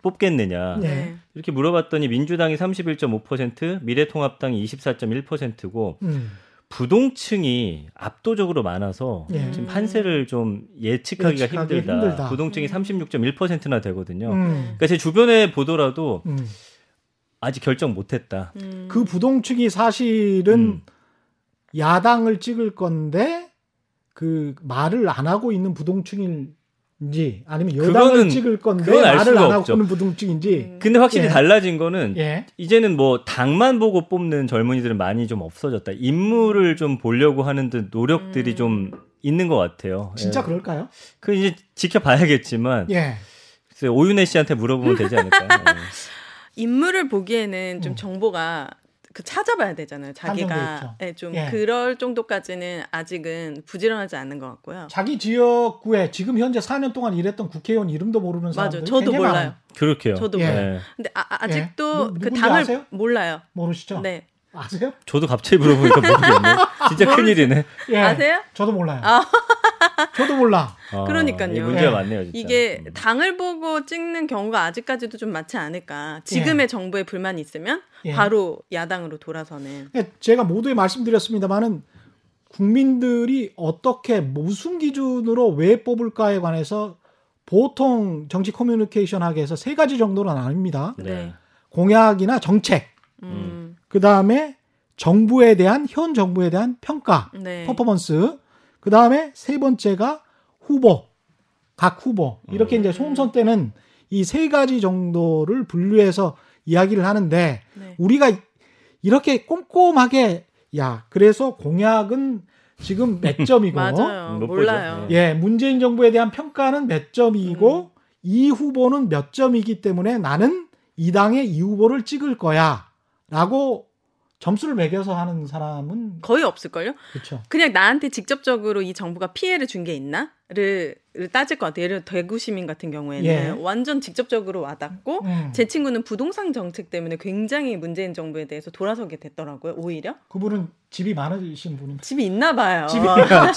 뽑겠느냐 네. 이렇게 물어봤더니 민주당이 31.5% 미래통합당이 24.1%고 음. 부동층이 압도적으로 많아서 네. 지금 판세를 좀 예측하기가 힘들다. 힘들다. 부동층이 36.1%나 되거든요. 음. 그러니까 제 주변에 보더라도 음. 아직 결정 못했다. 음. 그 부동층이 사실은 음. 야당을 찍을 건데 그 말을 안 하고 있는 부동층일 인지 아니면 여당을 찍을 건데 말을 안 하고 는 부동층인지. 음. 근데 확실히 예. 달라진 거는 예. 이제는 뭐 당만 보고 뽑는 젊은이들은 많이 좀 없어졌다. 인물을 좀 보려고 하는 듯 노력들이 음. 좀 있는 것 같아요. 진짜 예. 그럴까요? 그 이제 지켜봐야겠지만. 예. 오윤혜 씨한테 물어보면 되지 않을까요? 예. 인물을 보기에는 좀 음. 정보가 그 찾아봐야 되잖아요. 자기가 네, 좀 예. 그럴 정도까지는 아직은 부지런하지 않는 것 같고요. 자기 지역구에 지금 현재 4년 동안 일했던 국회의원 이름도 모르는 사람들 맞아요. 저도 몰라요. 많아요. 그렇게요. 저도 예. 몰라요. 근데 아, 직도 예. 그 당을 아세요? 몰라요. 모르시죠? 네. 아세요? 저도 갑자기 물어보니까 모르겠네. 진짜 큰일이네. 예, 아세요? 저도 몰라요. 아. 저도 몰라. 아, 그러니까요. 문제가 예. 많네요, 진짜. 이게 음. 당을 보고 찍는 경우가 아직까지도 좀 많지 않을까. 지금의 예. 정부에 불만이 있으면 예. 바로 야당으로 돌아서는. 예, 제가 모두에 말씀드렸습니다만은 국민들이 어떻게 무슨 기준으로 왜 뽑을까에 관해서 보통 정치 커뮤니케이션 하기에서 세 가지 정도는 아닙니다. 네. 공약이나 정책, 음. 그 다음에 정부에 대한 현 정부에 대한 평가, 네. 퍼포먼스, 그 다음에 세 번째가 후보, 각 후보 이렇게 음. 이제 총선 때는 이 세 가지 정도를 분류해서 이야기를 하는데 네. 우리가 이렇게 꼼꼼하게 야 그래서 공약은 지금 몇 점이고 맞아요. 몰라요. 예, 문재인 정부에 대한 평가는 몇 점이고 음. 이 후보는 몇 점이기 때문에 나는 이 당의 이 후보를 찍을 거야라고 점수를 매겨서 하는 사람은 거의 없을걸요? 그렇죠. 그냥 나한테 직접적으로 이 정부가 피해를 준 게 있나?를 따질 것 같아요. 예를 들어 대구 시민 같은 경우에는 예. 완전 직접적으로 와닿고 음. 제 친구는 부동산 정책 때문에 굉장히 문재인 정부에 대해서 돌아서게 됐더라고요. 오히려 그분은 집이 많으신 분인 집이 있나 봐요. 집이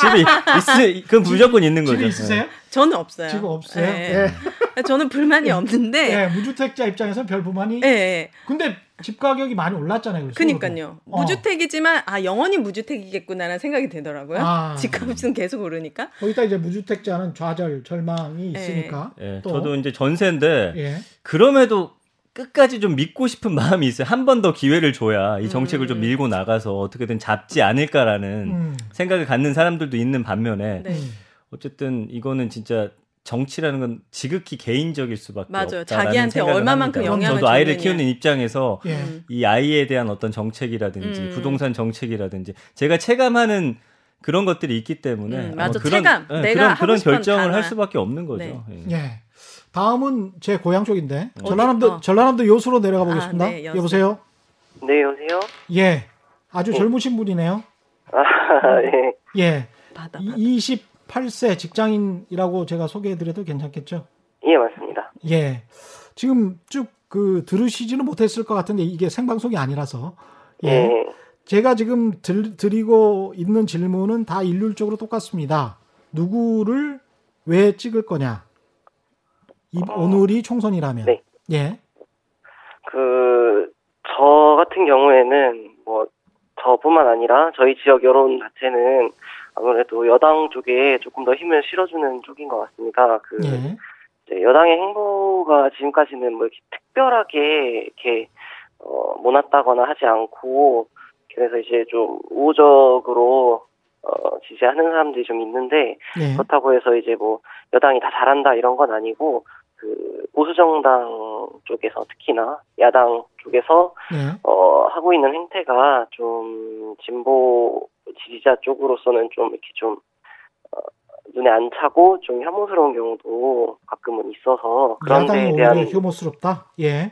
집이 있 그건 무조건 있는 거죠. 집이 있으세요? 저는 없어요. 집 없어요. 네. 네. 저는 불만이 없는데. 네, 무주택자 입장에서 별 불만이. 네. 근데 집 가격이 많이 올랐잖아요. 그니까요. 어. 무주택이지만 아 영원히 무주택이겠구나라는 생각이 들더라고요. 아. 집값은 계속 오르니까. 거기다 이제 무주택자는 좌절 절망이 네. 있으니까. 예. 저도 이제 전세인데 예. 그럼에도 끝까지 좀 믿고 싶은 마음이 있어요. 한 번 더 기회를 줘야 이 정책을 음. 좀 밀고 나가서 어떻게든 잡지 않을까라는 음. 생각을 갖는 사람들도 있는 반면에 네. 어쨌든 이거는 진짜 정치라는 건 지극히 개인적일 수밖에 맞아요. 없다. 자기한테 얼마만큼 영향을 저도 아이를 키우는 입장에서 예. 이 아이에 대한 어떤 정책이라든지 음. 부동산 정책이라든지 제가 체감하는 그런 것들이 있기 때문에 음, 맞아. 뭐 그런 체감. 네, 내가 그런, 그런 결정을 단어. 할 수밖에 없는 거죠. 네. 예. 예. 다음은 제 고향 쪽인데 어 전라남도 어. 전라남도 여수로 내려가 아, 보겠습니다. 아, 네. 여보세요. 네 여보세요. 예. 아주 네. 젊으신 분이네요. 아, 예. 예. 받아, 받아. 28세 직장인이라고 제가 소개해드려도 괜찮겠죠? 예 맞습니다. 예. 지금 쭉 그 들으시지는 못했을 것 같은데 이게 생방송이 아니라서 예. 예. 제가 지금 들, 드리고 있는 질문은 다 일률적으로 똑같습니다. 누구를 왜 찍을 거냐? 이, 어, 오늘이 총선이라면. 네. 예. 그, 저 같은 경우에는 뭐, 저뿐만 아니라 저희 지역 여론 자체는 아무래도 여당 쪽에 조금 더 힘을 실어주는 쪽인 것 같습니다. 그, 예. 여당의 행보가 지금까지는 뭐 이렇게 특별하게 이렇게, 어, 못났다거나 하지 않고, 그래서 이제 좀 우호적으로 어, 지지하는 사람들이 좀 있는데 네. 그렇다고 해서 이제 뭐 여당이 다 잘한다 이런 건 아니고 그 보수 정당 쪽에서 특히나 야당 쪽에서 네. 어, 하고 있는 행태가 좀 진보 지지자 쪽으로서는 좀 이렇게 좀 어, 눈에 안 차고 좀 혐오스러운 경우도 가끔은 있어서 그런 데에 대한 혐오스럽다. 예.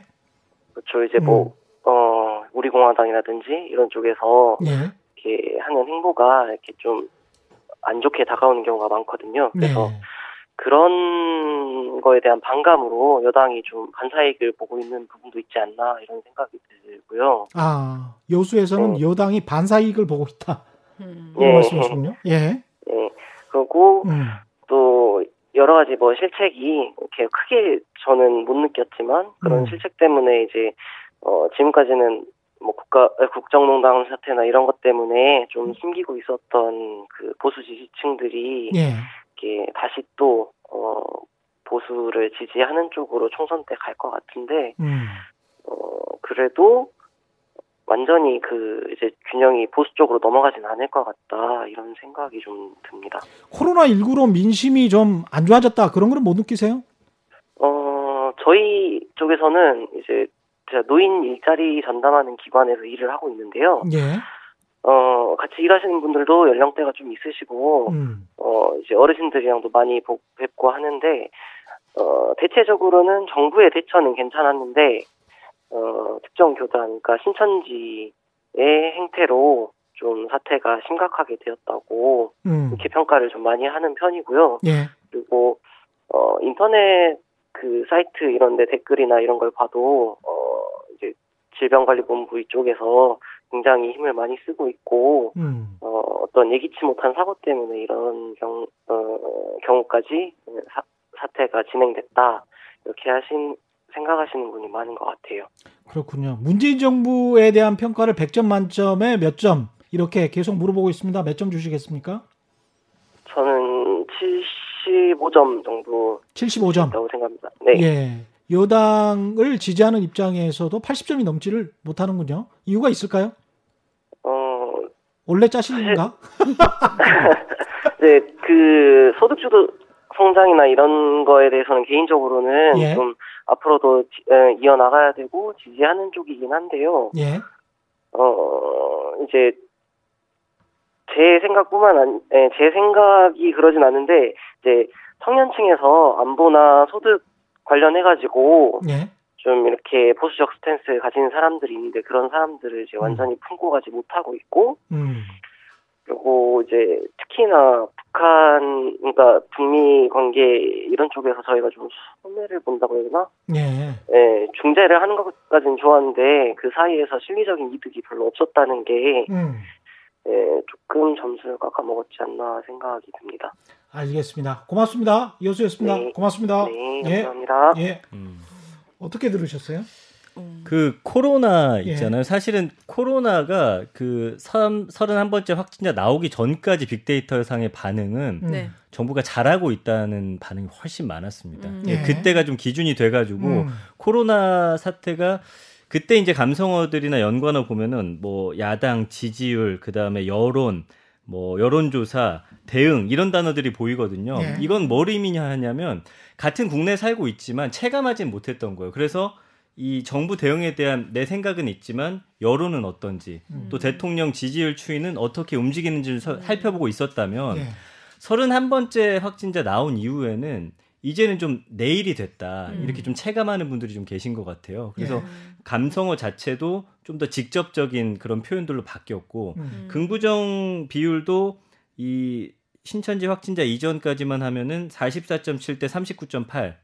그렇죠. 이제 뭐 음. 어, 우리 공화당이라든지 이런 쪽에서 네. 이렇게 하는 행보가 이렇게 좀 안 좋게 다가오는 경우가 많거든요. 그래서 네. 그런 거에 대한 반감으로 여당이 좀 반사이익을 보고 있는 부분도 있지 않나 이런 생각이 들고요. 아 여수에서는 네. 여당이 반사이익을 보고 있다. 음. 네. 말씀이시군요. 예. 네. 그리고 음. 또 여러 가지 뭐 실책이 이렇게 크게 저는 못 느꼈지만 그런 음. 실책 때문에 이제 어, 지금까지는 뭐 국가 국정농단 사태나 이런 것 때문에 좀 숨기고 있었던 그 보수 지지층들이 예. 이렇게 다시 또 어, 보수를 지지하는 쪽으로 총선 때 갈 것 같은데 음. 어, 그래도 완전히 그 이제 균형이 보수 쪽으로 넘어가진 않을 것 같다 이런 생각이 좀 듭니다. 코로나 19로 민심이 좀 안 좋아졌다 그런 거는 못 느끼세요? 어 저희 쪽에서는 이제 제가 노인 일자리 전담하는 기관에서 일을 하고 있는데요. 예. 어, 같이 일하시는 분들도 연령대가 좀 있으시고, 음. 어, 이제 어르신들이랑도 많이 뵙고 하는데, 어, 대체적으로는 정부의 대처는 괜찮았는데, 어, 특정 교단, 그러니까 신천지의 행태로 좀 사태가 심각하게 되었다고, 음. 이렇게 평가를 좀 많이 하는 편이고요. 예. 그리고, 어, 인터넷 그 사이트 이런 데 댓글이나 이런 걸 봐도, 어, 이제 질병관리본부 이쪽에서 굉장히 힘을 많이 쓰고 있고, 음. 어, 어떤 예기치 못한 사고 때문에 이런 경, 어, 경우까지 사, 사태가 진행됐다. 이렇게 하신, 생각하시는 분이 많은 것 같아요. 그렇군요. 문재인 정부에 대한 평가를 100점 만점에 몇 점? 이렇게 계속 물어보고 있습니다. 몇 점 주시겠습니까? 저는 75점 정도 75점 있다고 생각합니다. 네. 예. 여당을 지지하는 입장에서도 80점이 넘지를 못하는군요. 이유가 있을까요? 어 원래 짜신인가? 네, 그 소득주도 성장이나 이런 거에 대해서는 개인적으로는 예. 좀 앞으로도 지, 에, 이어나가야 되고 지지하는 쪽이긴 한데요. 예. 어 이제 제 생각뿐만 아니, 예, 제 생각이 그러진 않은데 이제 청년층에서 안보나 소득 관련해가지고 예. 좀 이렇게 보수적 스탠스 가진 사람들이 있는데 그런 사람들을 이제 음. 완전히 품고 가지 못하고 있고 음. 그리고 이제 특히나 북한 그러니까 북미 관계 이런 쪽에서 저희가 좀 손해를 본다고 해야 되나? 예. 예 중재를 하는 것까지는 좋았는데 그 사이에서 실리적인 이득이 별로 없었다는 게 음. 예, 조금 점수를 깎아먹었지 않나 생각이 듭니다. 알겠습니다. 고맙습니다. 여수였습니다. 네. 고맙습니다. 네, 예. 감사합니다. 예. 음. 어떻게 들으셨어요? 음. 그 코로나 예. 있잖아요. 예. 사실은 코로나가 그 31번째 확진자 나오기 전까지 빅데이터 상의 반응은 음. 네. 정부가 잘하고 있다는 반응이 훨씬 많았습니다. 음. 예. 그때가 좀 기준이 돼가지고 음. 코로나 사태가 그때 이제 감성어들이나 연관어 보면은 뭐 야당 지지율, 그 다음에 여론, 뭐 여론조사, 대응 이런 단어들이 보이거든요. 네. 이건 뭘 의미하냐면 같은 국내에 살고 있지만 체감하진 못했던 거예요. 그래서 이 정부 대응에 대한 내 생각은 있지만 여론은 어떤지 음. 또 대통령 지지율 추이는 어떻게 움직이는지를 서, 네. 살펴보고 있었다면 네. 31번째 확진자 나온 이후에는 이제는 좀 내일이 됐다 음. 이렇게 좀 체감하는 분들이 좀 계신 것 같아요. 그래서 예. 감성어 자체도 좀 더 직접적인 그런 표현들로 바뀌었고 음. 긍부정 비율도 이 신천지 확진자 이전까지만 하면은 44.7 대 39.8 음.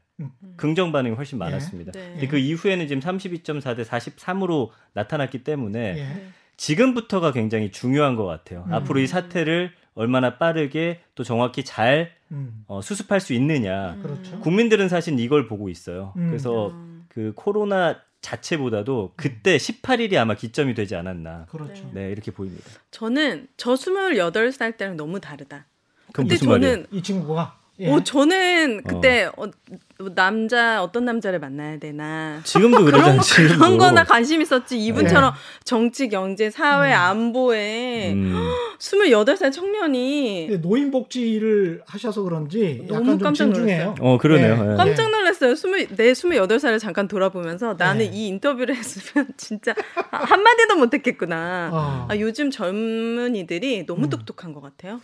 긍정 반응이 훨씬 예. 많았습니다. 네. 근데 그 이후에는 지금 32.4 대 43으로 나타났기 때문에 예. 지금부터가 굉장히 중요한 것 같아요. 음. 앞으로 이 사태를 얼마나 빠르게 또 정확히 잘 음. 어, 수습할 수 있느냐. 음. 그렇죠. 국민들은 사실 이걸 보고 있어요. 음. 그래서 음. 그 코로나 자체보다도 그때 18일이 아마 기점이 되지 않았나. 그렇죠. 네, 이렇게 보입니다. 저는 저 28살 때랑 너무 다르다. 그럼 무슨 저는 말이에요? 이 친구가 예. 어, 저는 그때 어. 어. 남자 어떤 남자를 만나야 되나 지금도 그러잖아요. 그런, 그런 거나 관심 있었지 이분처럼 네. 정치, 경제, 사회, 음. 안보에 음. 28살 청년이 노인 복지를 하셔서 그런지 너무 깜짝 놀랐어요. 어, 그러네요. 네. 네. 깜짝 놀랐어요. 20, 내 28살을 잠깐 돌아보면서 나는 네. 이 인터뷰를 했으면 진짜 한마디도 못 했겠구나. 어. 아, 요즘 젊은이들이 너무 음. 똑똑한 것 같아요.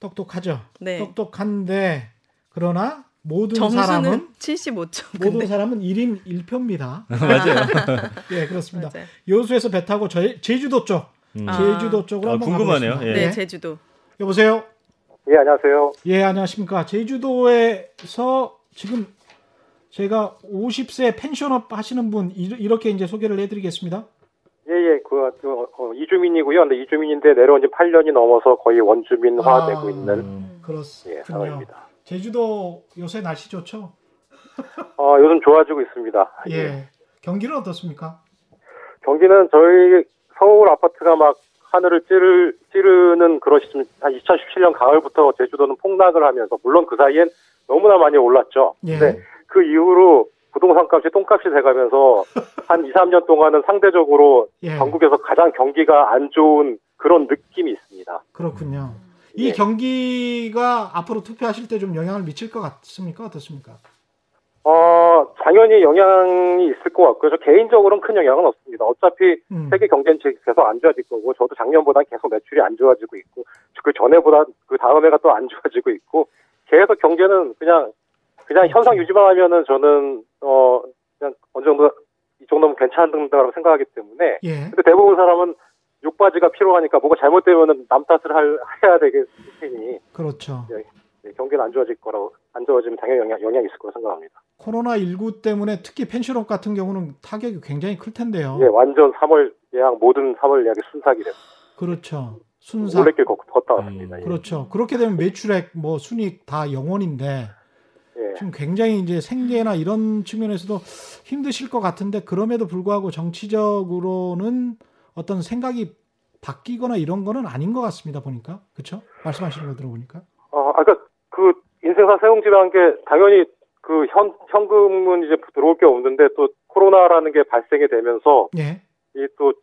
똑똑하죠. 네. 똑똑한데 그러나 모든 사람은 75점. 모든 사람은 1인 1표입니다. 맞아요. 예, 그렇습니다. 맞아요. 여수에서 배 타고 저, 제주도 쪽, 음. 제주도 쪽으로 아, 한번 궁금하네요. 예. 네, 제주도. 여보세요. 예, 안녕하세요. 예, 안녕하십니까. 제주도에서 지금 제가 50세 펜션업 하시는 분 이렇게 이제 소개를 해드리겠습니다. 예, 예, 그, 그 어, 이주민이고요. 근데 이주민인데 내려온 지 8년이 넘어서 거의 원주민화되고 아, 있는 음, 그렇습니다. 예, 상황입니다. 제주도 요새 날씨 좋죠? 어, 요즘 좋아지고 있습니다. 예. 예. 경기는 어떻습니까? 경기는 저희 서울 아파트가 막 하늘을 찌르, 찌르는 그런 시점, 한 2017년 가을부터 제주도는 폭락을 하면서, 물론 그 사이엔 너무나 많이 올랐죠. 예. 근데 그 이후로 부동산 값이 똥값이 돼가면서 한 2, 3년 동안은 상대적으로 예. 전국에서 가장 경기가 안 좋은 그런 느낌이 있습니다. 그렇군요. 이 예. 경기가 앞으로 투표하실 때 좀 영향을 미칠 것 같습니까? 어떻습니까? 어, 당연히 영향이 있을 것 같고요. 저 개인적으로는 큰 영향은 없습니다. 어차피 음. 세계 경제는 계속 안 좋아질 거고, 저도 작년보다 계속 매출이 안 좋아지고 있고, 그 전에보다 그 다음 해가 또 안 좋아지고 있고, 계속 경제는 그냥 그냥 현상 유지만 하면은 저는 어 그냥 어느 정도 이 정도면 괜찮다고 생각하기 때문에 예. 근데 대부분 사람은 욕바지가 필요하니까 뭐가 잘못되면은 남 탓을 할, 해야 되겠으니 그렇죠. 예, 예, 경기는 안 좋아질 거라고 안 좋아지면 당연히 영향 영향이 있을 거라고 생각합니다. 코로나 19 때문에 특히 펜션업 같은 경우는 타격이 굉장히 클 텐데요. 예, 완전 3월 예약 모든 3월 예약이 순삭이 됩니다. 그렇죠. 순삭. 올레길 걷다 왔습니다. 음, 예. 그렇죠. 그렇게 되면 매출액, 뭐 순익 다 영원인데 예. 지금 굉장히 이제 생계나 이런 측면에서도 힘드실 것 같은데 그럼에도 불구하고 정치적으로는 어떤 생각이 바뀌거나 이런 거는 아닌 것 같습니다 보니까 그렇죠 말씀하시는 거 들어보니까 어 아까 그 인생사 세웅지라는 게 당연히 그 현 현금은 이제 들어올 게 없는데 또 코로나라는 게 발생이 되면서 예. 이또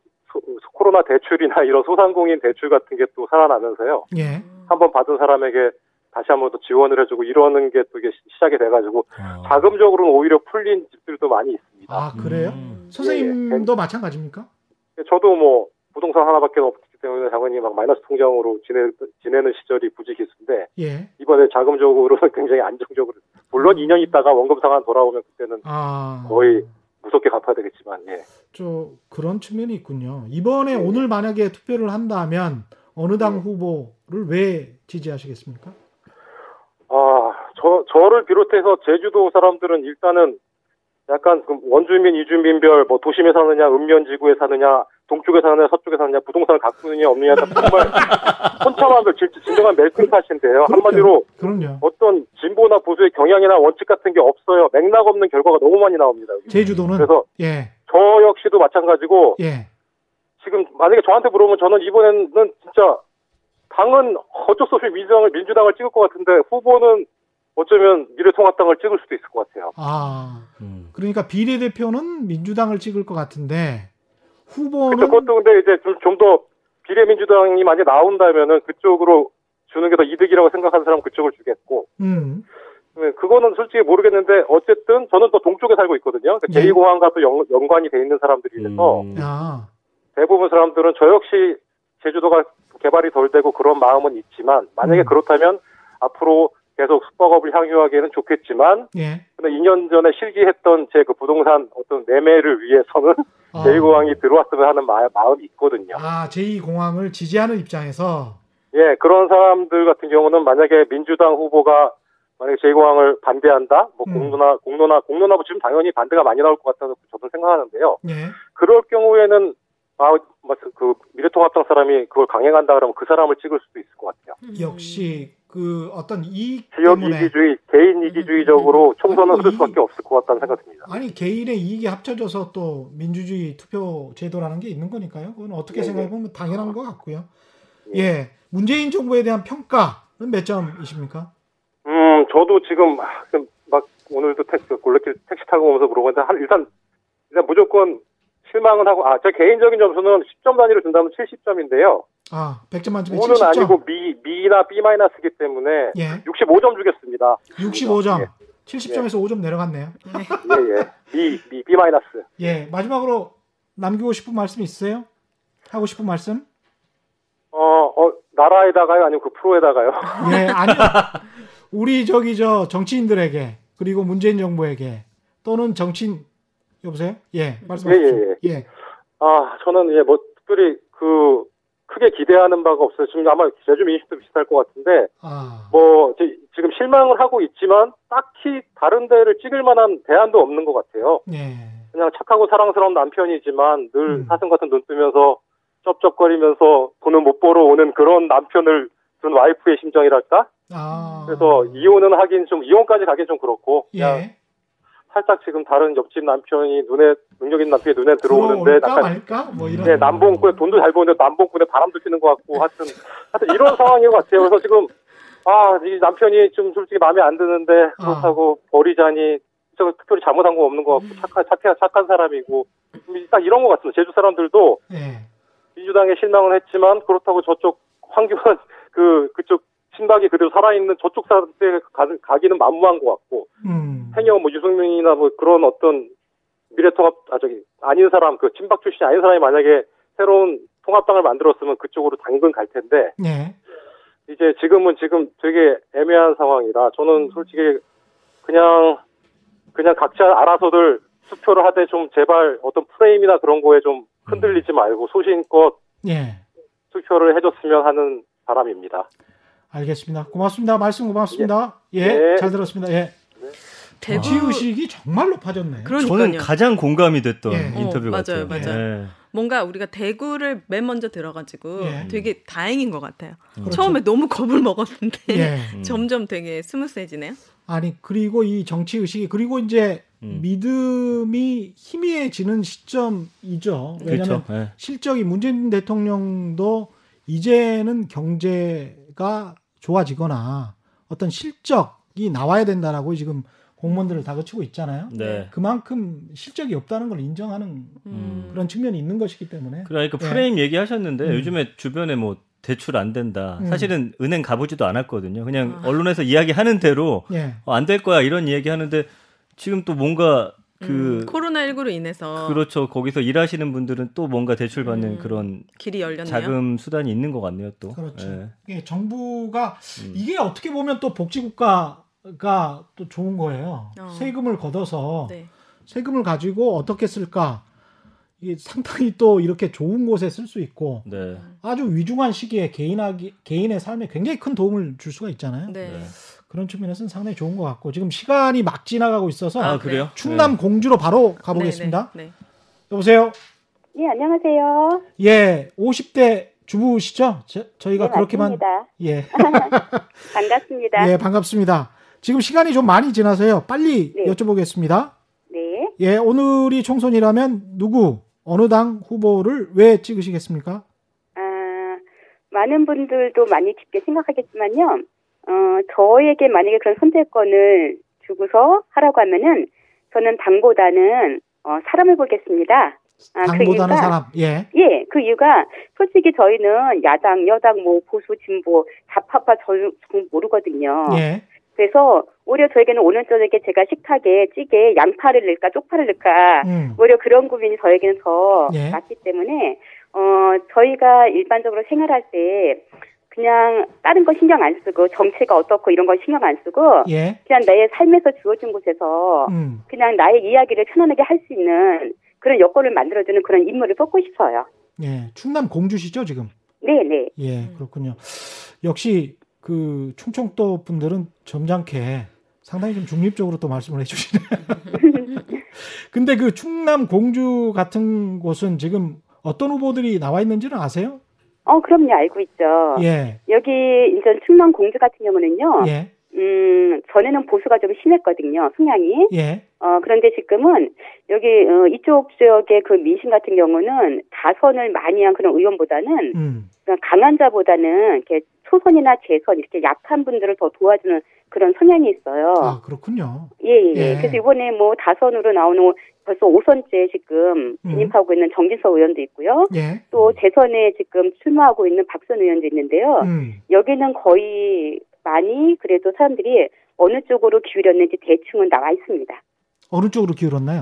코로나 대출이나 이런 소상공인 대출 같은 게 또 살아나면서요. 예. 한번 받은 사람에게 다시 한번 더 지원을 해주고 이러는 게 또 이게 시작이 돼가지고 아. 자금적으로는 오히려 풀린 집들도 많이 있습니다. 아 그래요? 음. 선생님도 예. 마찬가지입니까? 예, 저도 뭐 부동산 하나밖에 없기 때문에 당연히 막 마이너스 통장으로 지내, 지내는 시절이 부지 기수인데 예. 이번에 자금적으로는 굉장히 안정적으로 물론 2년 있다가 원금 상환 돌아오면 그때는 아. 거의 무섭게 갚아야 되겠지만 예. 저 그런 측면이 있군요. 이번에 네. 오늘 만약에 투표를 한다면 어느 당 네. 후보를 왜 지지하시겠습니까? 아, 저, 저를 비롯해서 제주도 사람들은 일단은 약간 그 원주민, 이주민별, 뭐 도심에 사느냐, 읍면 지구에 사느냐, 동쪽에 사느냐, 서쪽에 사느냐, 부동산을 갖고 있느냐, 없느냐, 정말 혼참한들 진정한 멜팅팟인데요. 한마디로 그럼요. 어떤 진보나 보수의 경향이나 원칙 같은 게 없어요. 맥락 없는 결과가 너무 많이 나옵니다. 제주도는 그래서 예. 저 역시도 마찬가지고 예. 지금 만약에 저한테 물어보면 저는 이번에는 진짜 당은 어쩔 수 없이 민주당을, 민주당을 찍을 것 같은데 후보는 어쩌면 미래통합당을 찍을 수도 있을 것 같아요. 아, 음. 그러니까 비례대표는 민주당을 찍을 것 같은데 후보는 그것도 근데 이제 좀 더 비례민주당이 많이 나온다면은 그쪽으로 주는 게 더 이득이라고 생각하는 사람은 그쪽을 주겠고, 음. 네, 그거는 솔직히 모르겠는데 어쨌든 저는 또 동쪽에 살고 있거든요. 그러니까 네. 제2공항과 또 연, 연관이 돼 있는 사람들이라서 음. 아. 대부분 사람들은 저 역시 제주도가 개발이 덜 되고 그런 마음은 있지만 만약에 음. 그렇다면 앞으로 계속 숙박업을 향유하기에는 좋겠지만 예. 근데 2년 전에 실기했던 제 그 부동산 어떤 매매를 위해서는 아. 제2공항이 들어왔으면 하는 마, 마음이 있거든요. 아 제2공항을 지지하는 입장에서 예 그런 사람들 같은 경우는 만약에 민주당 후보가 만약에 제2공항을 반대한다, 뭐 음. 공론화, 공론화, 공론화 지금 당연히 반대가 많이 나올 것 같다고 저는 생각하는데요. 예. 그럴 경우에는 아, 그 미래통합당 사람이 그걸 강행한다 그러면 그 사람을 찍을 수도 있을 것 같아요. 역시 그 어떤 이익 지역 때문에. 이기주의, 개인 이기주의적으로 총선을 흐를 수밖에 없을 것 같다는 생각이 듭니다. 아니 개인의 이익이 합쳐져서 또 민주주의 투표 제도라는 게 있는 거니까요. 그건 어떻게 네, 생각해 보면 당연한 것 같고요. 네. 예, 문재인 정부에 대한 평가는 몇 점이십니까? 음, 저도 지금 막 오늘도 택시 골레길 택시 타고 오면서 물어보는데 한 일단 일단 무조건 실망은 하고 아, 제 개인적인 점수는 10점 단위로 준다면 70점인데요. 아, 100점 만점에 5는 70점. 아니고 미, 미나 B 마이너스기 때문에 예. 65점 주겠습니다. 65점. 예. 70점에서 예. 5점 내려갔네요. 예, 예. B, B, B 마이너스. 예, 마지막으로 남기고 싶은 말씀 있으세요? 하고 싶은 말씀? 어, 어, 나라에다가요? 아니면 그 프로에다가요? 예, 아니요. 우리 저기 저 정치인들에게 그리고 문재인 정부에게 또는 정치인 여보세요? 예, 말씀하십시오. 예, 예, 예. 예. 아, 저는 예, 뭐 특별히 그 크게 기대하는 바가 없어요. 지금 아마 제주 민식도 비슷할 것 같은데, 아. 뭐 지금 실망을 하고 있지만 딱히 다른 데를 찍을 만한 대안도 없는 것 같아요. 예. 그냥 착하고 사랑스러운 남편이지만 늘 음. 사슴 같은 눈 뜨면서 쩝쩝거리면서 돈을 못 벌어 오는 그런 남편을 둔 와이프의 심정이랄까? 아. 그래서 이혼은 하긴 좀 이혼까지 가긴 좀 그렇고 그냥 예. 살짝 지금 다른 옆집 남편이 눈에 능력 있는 남편이 눈에 들어오는데 약간 말까? 뭐 이런 네, 남봉꾼에 돈도 잘 버는데 남봉꾼에 바람도 피는 것 같고 하여튼 하여튼 이런 상황인 것 같아요. 그래서 지금 아, 이 남편이 좀 솔직히 마음에 안 드는데 그렇다고 아. 버리자니 저 특별히 잘못한 거 없는 것 같고 음. 착한 착한 착한 사람이고 딱 이런 것 같습니다. 제주 사람들도 네. 민주당에 실망을 했지만 그렇다고 저쪽 황교안 그 그쪽 친박이 그대로 살아있는 저쪽 사람들에 가기는 만무한 것 같고 음. 행여 뭐 유승민이나 뭐 그런 어떤 미래통합 아 저기 아닌 사람 그 친박 출신이 아닌 사람이 만약에 새로운 통합당을 만들었으면 그쪽으로 당근 갈 텐데 네. 이제 지금은 지금 되게 애매한 상황이라 저는 솔직히 그냥 그냥 각자 알아서들 투표를 하되 좀 제발 어떤 프레임이나 그런 거에 좀 흔들리지 말고 소신껏 네. 투표를 해줬으면 하는 바람입니다. 알겠습니다. 고맙습니다. 말씀 고맙습니다. 예, 예, 네. 잘 들었습니다. 예. 대구 의식이 정말 높아졌네. 그러니까요. 저는 가장 공감이 됐던 예. 인터뷰 어, 같아요. 맞아요, 맞아요. 예. 뭔가 우리가 대구를 맨 먼저 들어가지고 예. 되게 다행인 것 같아요. 그렇죠. 처음에 너무 겁을 먹었는데 예. 점점 되게 스무스해지네요. 아니 그리고 이 정치 의식이 그리고 이제 음. 믿음이 희미해지는 시점이죠. 왜냐하면 그렇죠. 예. 실적이 문재인 대통령도 이제는 경제가 좋아지거나 어떤 실적이 나와야 된다라고 지금 공무원들을 다그치고 있잖아요. 네. 그만큼 실적이 없다는 걸 인정하는 음. 그런 측면이 있는 것이기 때문에. 그러니까 프레임 네. 얘기하셨는데 음. 요즘에 주변에 뭐 대출 안 된다. 음. 사실은 은행 가보지도 않았거든요. 그냥 아. 언론에서 이야기하는 대로 예. 어, 안될 거야 이런 이야기 하는데 지금 또 뭔가 그 음, 코로나 19로 인해서 그렇죠. 거기서 일하시는 분들은 또 뭔가 대출 받는 음, 그런 길이 열렸네요. 자금 수단이 있는 것 같네요. 또 그렇죠. 예. 정부가 음. 이게 어떻게 보면 또 복지국가가 또 좋은 거예요. 어. 세금을 걷어서 네. 세금을 가지고 어떻게 쓸까? 이게 상당히 또 이렇게 좋은 곳에 쓸 수 있고 네. 아주 위중한 시기에 개인하기, 개인의 삶에 굉장히 큰 도움을 줄 수가 있잖아요. 네. 네. 그런 측면에서는 상당히 좋은 것 같고 지금 시간이 막 지나가고 있어서 아, 그래요? 충남 네. 공주로 바로 가보겠습니다. 네, 네, 네. 여보세요. 예 안녕하세요. 예 50대 주부시죠? 저, 희가 네, 그렇게만 예 반갑습니다. 예 반갑습니다. 지금 시간이 좀 많이 지나서요. 빨리 네. 여쭤보겠습니다. 네. 예 오늘이 총선이라면 누구 어느 당 후보를 왜 찍으시겠습니까? 아 많은 분들도 많이 깊게 생각하겠지만요. 어, 저에게 만약에 그런 선택권을 주고서 하라고 하면은 저는 당보다는 어, 사람을 보겠습니다. 아, 그 당보다는 그 이유가, 사람, 예. 예, 그 이유가 솔직히 저희는 야당, 여당, 뭐 보수, 진보, 좌파파 저, 저 모르거든요. 예. 그래서 오히려 저에게는 오늘 저녁에 제가 식탁에 찌개 양파를 넣을까 쪽파를 넣을까 음. 오히려 그런 고민이 저에게는 더 예. 많기 때문에 어 저희가 일반적으로 생활할 때 그냥 다른 거 신경 안 쓰고 정체가 어떻고 이런 거 신경 안 쓰고 예. 그냥 나의 삶에서 주어진 곳에서 음. 그냥 나의 이야기를 편안하게 할 수 있는 그런 여건을 만들어주는 그런 인물을 뽑고 싶어요. 예, 충남 공주시죠 지금? 네, 네. 예, 그렇군요. 역시 그 충청도 분들은 점잖게 상당히 좀 중립적으로 또 말씀을 해주시네. 근데 그 충남 공주 같은 곳은 지금 어떤 후보들이 나와 있는지는 아세요? 어, 그럼요, 알고 있죠. 예. 여기 인천 충남 공주 같은 경우는요. 예. 음, 전에는 보수가 좀 심했거든요, 성향이. 예. 어, 그런데 지금은 여기, 어, 이쪽 지역의 그 민심 같은 경우는 다선을 많이 한 그런 의원보다는, 음. 강한 자보다는 이렇게 초선이나 재선, 이렇게 약한 분들을 더 도와주는 그런 성향이 있어요. 아, 그렇군요. 예, 예. 예. 그래서 이번에 뭐 다선으로 나오는 벌써 5선째 지금 음. 진입하고 음. 있는 정진석 의원도 있고요. 예. 또 재선에 지금 출마하고 있는 박선 의원도 있는데요. 음. 여기는 거의 많이 그래도 사람들이 어느 쪽으로 기울였는지 대충은 나와 있습니다. 어느 쪽으로 기울었나요?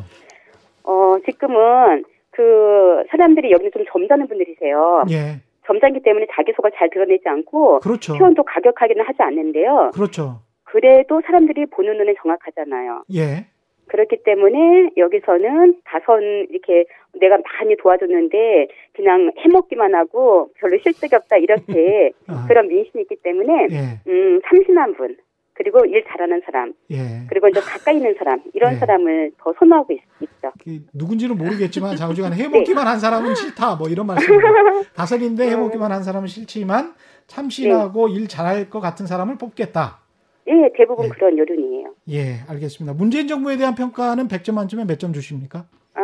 어, 지금은 그 사람들이 여기는 좀 점잖은 분들이세요. 예. 점잖기 때문에 자기 속을 잘 드러내지 않고 그렇죠. 표현도 가격하기는 하지 않는데요. 그렇죠. 그래도 사람들이 보는 눈은 정확하잖아요. 예. 그렇기 때문에 여기서는 다선 이렇게 내가 많이 도와줬는데 그냥 해먹기만 하고 별로 실적이 없다 이렇게 아. 그런 민심이 있기 때문에 예. 음 참신한 분 그리고 일 잘하는 사람 예. 그리고 이제 가까이 있는 사람 이런 예. 사람을 더 선호하고 있, 죠 누군지는 모르겠지만 자우지간 해먹기만 네. 한 사람은 싫다 뭐 이런 말씀 다선인데 해먹기만 한 사람은 싫지만 참신하고 네. 일 잘할 것 같은 사람을 뽑겠다. 예, 대부분 예. 그런 여론이에요. 예, 알겠습니다. 문재인 정부에 대한 평가는 100점 만점에 몇 점 주십니까? 아,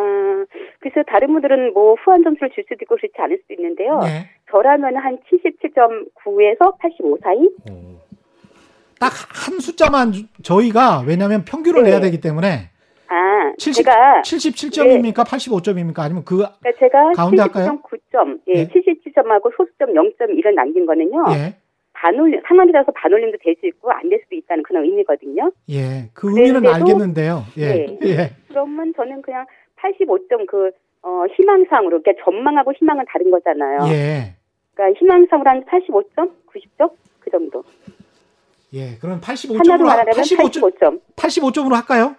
그래서 다른 분들은 뭐 후한 점수를 줄 수도 있고 그렇지 않을 수도 있는데요. 예. 저라면 한 77.9에서 85 사이? 딱 한 숫자만 저희가 왜냐하면 평균을 네. 내야 되기 때문에 아, 70, 제가 77점입니까? 네. 85점입니까? 아니면 그 그러니까 제가 가운데 할까요? 79점, 예, 예. 77점하고 소수점 0.1을 남긴 거는요. 예. 반올림 상황이라서 반올림도 될 수 있고 안 될 수도 있다는 그런 의미거든요. 예, 그 의미는 알겠는데요. 예, 네. 예. 그러면 저는 그냥 85점 그 어, 희망상으로 그러니까 전망하고 희망은 다른 거잖아요. 예. 그러니까 희망상으로 한 85점, 90점 그 정도. 예, 그럼 85점으로 85점, 85점. 85점으로 할까요?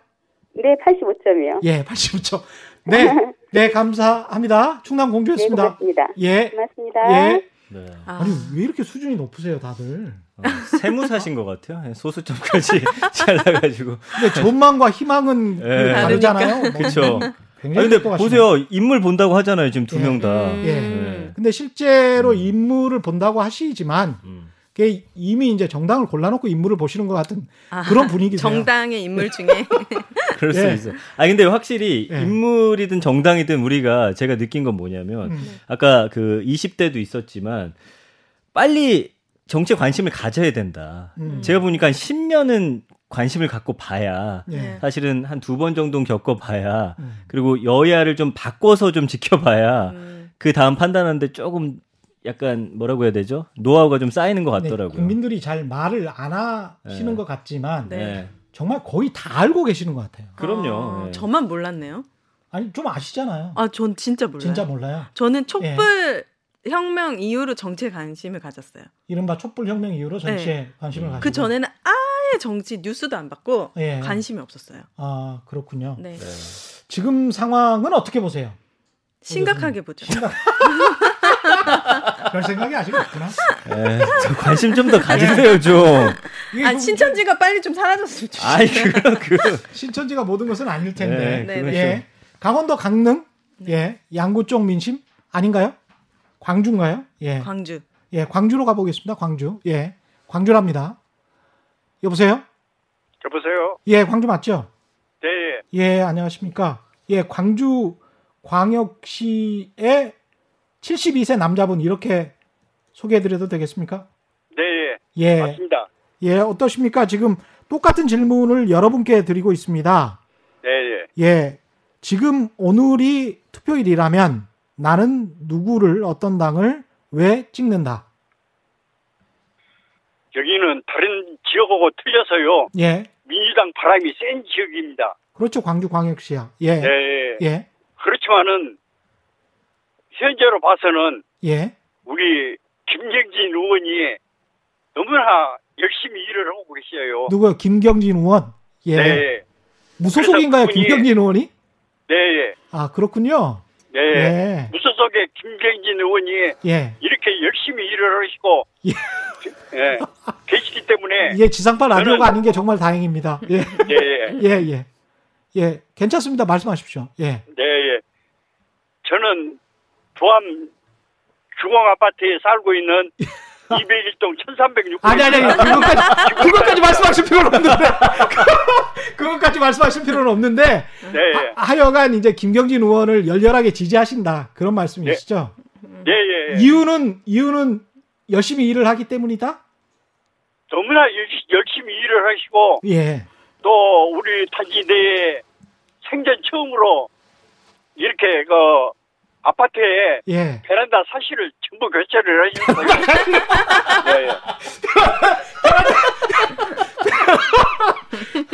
네, 85점이요. 예, 85점. 네, 네 감사합니다. 충남 공주였습니다. 네, 고맙습니다. 예, 고맙습니다. 예. 네. 아. 아니 왜 이렇게 수준이 높으세요, 다들? 어, 세무사신 것 같아요. 예, 소수점까지 잘 나가지고. 근데 전망과 희망은 네. 다르잖아요. 그렇죠. 굉장히 근데 보세요, 인물 본다고 하잖아요. 지금 두명 예. 다. 음. 예. 네. 근데 실제로 음. 인물을 본다고 하시지만. 음. 이미 이제 정당을 골라놓고 인물을 보시는 것 같은 아, 그런 분위기세요. 정당의 인물 중에 그럴 수 예. 있어. 아 근데 확실히 예. 인물이든 정당이든 우리가 제가 느낀 건 뭐냐면 음. 아까 그 20대도 있었지만 빨리 정치에 관심을 가져야 된다. 음. 제가 보니까 한 10년은 관심을 갖고 봐야 예. 사실은 한 두 번 정도는 겪어봐야 음. 그리고 여야를 좀 바꿔서 좀 지켜봐야 음. 그 다음 판단하는데 조금 약간 뭐라고 해야 되죠? 노하우가 좀 쌓이는 것 네, 같더라고요. 네, 국민들이 잘 말을 안 하시는 네. 것 같지만 네. 정말 거의 다 알고 계시는 것 같아요. 그럼요. 아, 네. 저만 몰랐네요. 아니 좀 아시잖아요. 아, 전 진짜 몰라요. 진짜 몰라요. 저는 촛불 예. 혁명 이후로 정치에 관심을 가졌어요. 이른바 촛불 혁명 이후로 정치에 네. 관심을 음. 가지고. 그 전에는 아예 정치 뉴스도 안 받고 예. 관심이 없었어요. 아 그렇군요. 네. 지금 상황은 어떻게 보세요? 심각하게 보죠. 심각... 별 생각이 아직 없구나. 에, 관심 좀 더 가지세요 좀. 아 신천지가 빨리 좀 사라졌으면 좋겠어요. 아이 그럼 그 신천지가 모든 것은 아닐 텐데. 네, 네, 예. 강원도 강릉 네. 예 양구 쪽 민심 아닌가요? 광주인가요? 예. 광주. 예 광주로 가보겠습니다. 광주. 예 광주랍니다. 여보세요? 여보세요? 예 광주 맞죠? 네. 예, 예 안녕하십니까? 예 광주 광역시의 72세 남자분 이렇게 소개해드려도 되겠습니까? 네, 예. 예. 맞습니다. 예, 어떠십니까? 지금 똑같은 질문을 여러분께 드리고 있습니다. 네, 예. 예. 지금 오늘이 투표일이라면 나는 누구를 어떤 당을 왜 찍는다? 여기는 다른 지역하고 틀려서요. 예. 민주당 바람이 센 지역입니다. 그렇죠. 광주 광역시야. 예. 네. 예. 그렇지만은 현재로 봐서는 예. 우리 김경진 의원이 너무나 열심히 일을 하고 계셔요. 누구요? 김경진 의원. 예. 네. 무소속인가요, 김경진 의원이? 네. 예. 아 그렇군요. 네. 예. 무소속의 김경진 의원이 예. 이렇게 열심히 일을 하시고 예. 예. 계시기 때문에 예, 지상파 라디오가 아닌 게 정말 다행입니다. 예. 예, 예. 예, 예. 예, 괜찮습니다. 말씀하십시오. 예. 네, 예. 저는 부암 주공 아파트에 살고 있는 201동 1306호. 아니, 아니, 아니, 그것까지, 그것까지 말씀하실 필요는 없는데. 그것까지 말씀하실 필요는 없는데. 네. 하, 여간 이제 김경진 의원을 열렬하게 지지하신다. 그런 말씀이시죠? 예, 예, 예. 이유는, 이유는 열심히 일을 하기 때문이다? 너무나 열심히 일을 하시고. 예. 또, 우리 타지대에 생전 처음으로 이렇게 그 아파트에 예. 베란다 사실을 전부 교체를 하셨어요. 예, 예.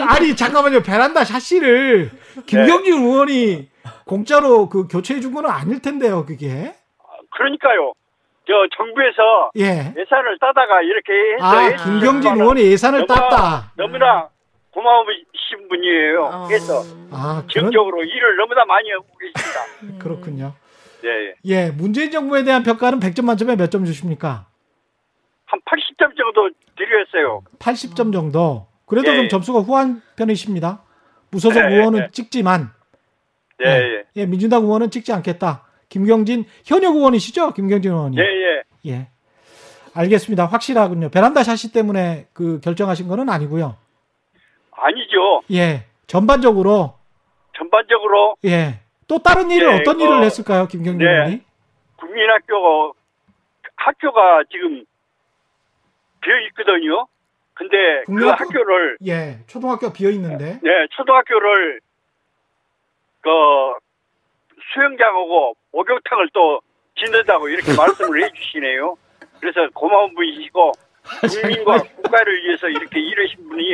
아니 잠깐만요 베란다 샤시를 김경진 네. 의원이 공짜로 그 교체해 준 거는 아닐 텐데요 그게. 그러니까요. 저 정부에서 예. 예산을 따다가 이렇게 해서 아 김경진 의원이 예산을 너무나, 땄다. 너무나 고마우신 분이에요. 어. 그래서 아, 지역적으로 그런... 일을 너무나 많이 하고 계십니다. 그렇군요. 예, 예. 예, 문재인 정부에 대한 평가는 100점 만점에 몇 점 주십니까? 한 80점 정도 드렸어요. 80점 정도. 그래도 예, 좀 예. 점수가 후한 편이십니다. 무소속 예, 예 의원은 예. 찍지만 예, 예. 예, 민주당 의원은 찍지 않겠다. 김경진 현역 의원이시죠? 김경진 의원이. 예, 예. 예. 알겠습니다. 확실하군요. 베란다 샤시 때문에 그 결정하신 거는 아니고요. 아니죠. 예. 전반적으로 전반적으로 예. 또 다른 일을 네, 어떤 어, 일을 했을까요, 김경진 네. 의원이? 국민학교 학교가 지금 비어 있거든요. 근데 그 국민학교, 그 학교를 예 초등학교 비어 있는데 네 초등학교를 그 수영장하고 목욕탕을 또 짓는다고 이렇게 말씀을 해주시네요. 그래서 고마운 분이시고 국민과 국가를 위해서 이렇게 일하신 분이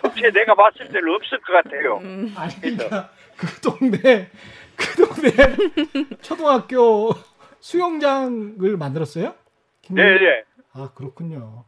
도대체 내가 봤을 때는 없을 것 같아요. 음. 아니 그러니까 그 동네 그 동네 초등학교 수영장을 만들었어요? 네네. 네. 아 그렇군요.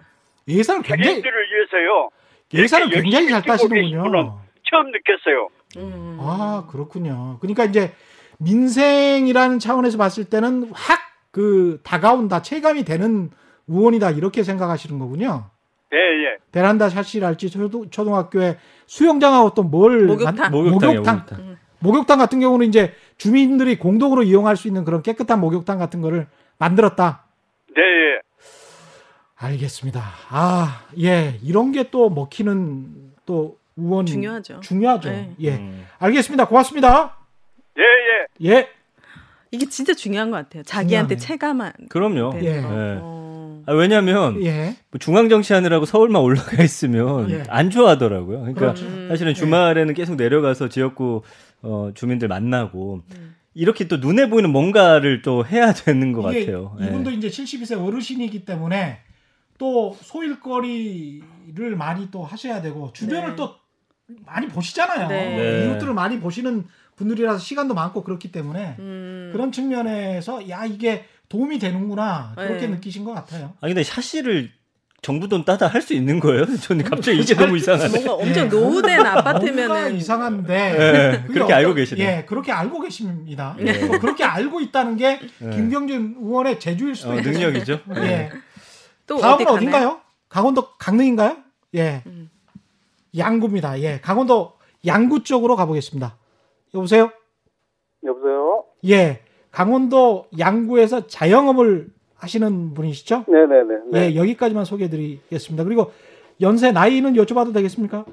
예산을 굉장히 를 위해서요. 예산을 굉장히 잘 따시는군요. 처음 느꼈어요. 음. 아 그렇군요. 그러니까 이제 민생이라는 차원에서 봤을 때는 확 그 다가온다 체감이 되는 의원이다 이렇게 생각하시는 거군요. 네, 예. 베란다 샤시랄지 초등, 학교에 수영장하고 또 뭘 목욕탕 목욕탕, 목욕탕. 음. 목욕탕 같은 경우는 이제 주민들이 공동으로 이용할 수 있는 그런 깨끗한 목욕탕 같은 거를 만들었다. 네. 예. 알겠습니다. 아, 예. 이런 게 또 먹히는 또 의원 중요하죠. 중요하죠. 네. 예. 음. 알겠습니다. 고맙습니다. 예, 예. 예. 이게 진짜 중요한 것 같아요. 자기한테 체감한. 그럼요. 예. 예. 어... 아, 왜냐하면 예. 뭐 중앙 정치하느라고 서울만 올라가 있으면 예. 안 좋아하더라고요. 그러니까 그렇죠. 사실은 예. 주말에는 계속 내려가서 지역구 어, 주민들 만나고 음. 이렇게 또 눈에 보이는 뭔가를 또 해야 되는 것 같아요. 이분도 예. 이제 72세 어르신이기 때문에 또 소일거리를 많이 또 하셔야 되고 주변을 네. 또 많이 보시잖아요. 네. 네. 이웃들을 많이 보시는 분들이라서 시간도 많고 그렇기 때문에 음. 그런 측면에서 야 이게 도움이 되는구나 그렇게 네. 느끼신 것 같아요. 아 근데 샤시를 정부 돈 따다 할 수 있는 거예요? 저는 갑자기 이게 너무 이상하네. 뭔가 엄청 네. 노후된 아파트면은 이상한데 네, 그렇게 알고 계시네. 예, 그렇게 알고 계십니다. 네. 그렇게 알고 있다는 게 네. 김경진 의원의 재주일 수도 어, 있어요. 능력이죠. 예. 또 다음은 어딘가요? 강원도 강릉인가요? 예. 음. 양구입니다. 예. 강원도 양구 쪽으로 가보겠습니다. 여보세요? 여보세요? 예. 강원도 양구에서 자영업을 하시는 분이시죠? 네네네. 네. 예, 여기까지만 소개해 드리겠습니다. 그리고 연세 나이는 여쭤봐도 되겠습니까?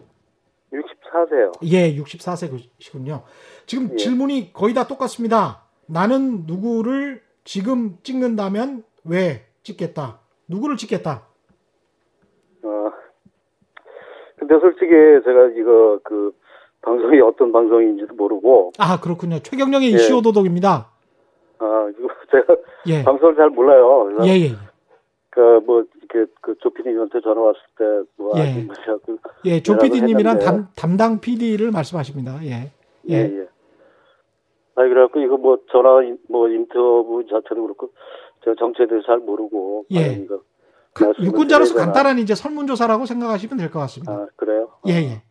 64세요. 예, 64세시군요. 지금 예. 질문이 거의 다 똑같습니다. 나는 누구를 지금 찍는다면 왜 찍겠다? 누구를 찍겠다? 어, 근데 솔직히 제가 이거 그 방송이 어떤 방송인지도 모르고. 아, 그렇군요. 최경령의 예. 이슈 도독입니다 아, 이거 제가 예. 방송을 잘 몰라요. 예, 예. 그, 뭐, 이렇게, 그, 조피디님한테 전화 왔을 때, 뭐, 예. 아니, 그, 예, 조피디님이란 담, 담당 PD를 말씀하십니다. 예. 예. 예, 예. 아, 그래갖고, 이거 뭐, 전화, 뭐, 인터뷰 자체도 그렇고, 제가 정치에 대해서 잘 모르고, 예. 이거 그, 유권자로서 간단한 이제 설문조사라고 생각하시면 될 것 같습니다. 아, 그래요? 예, 예.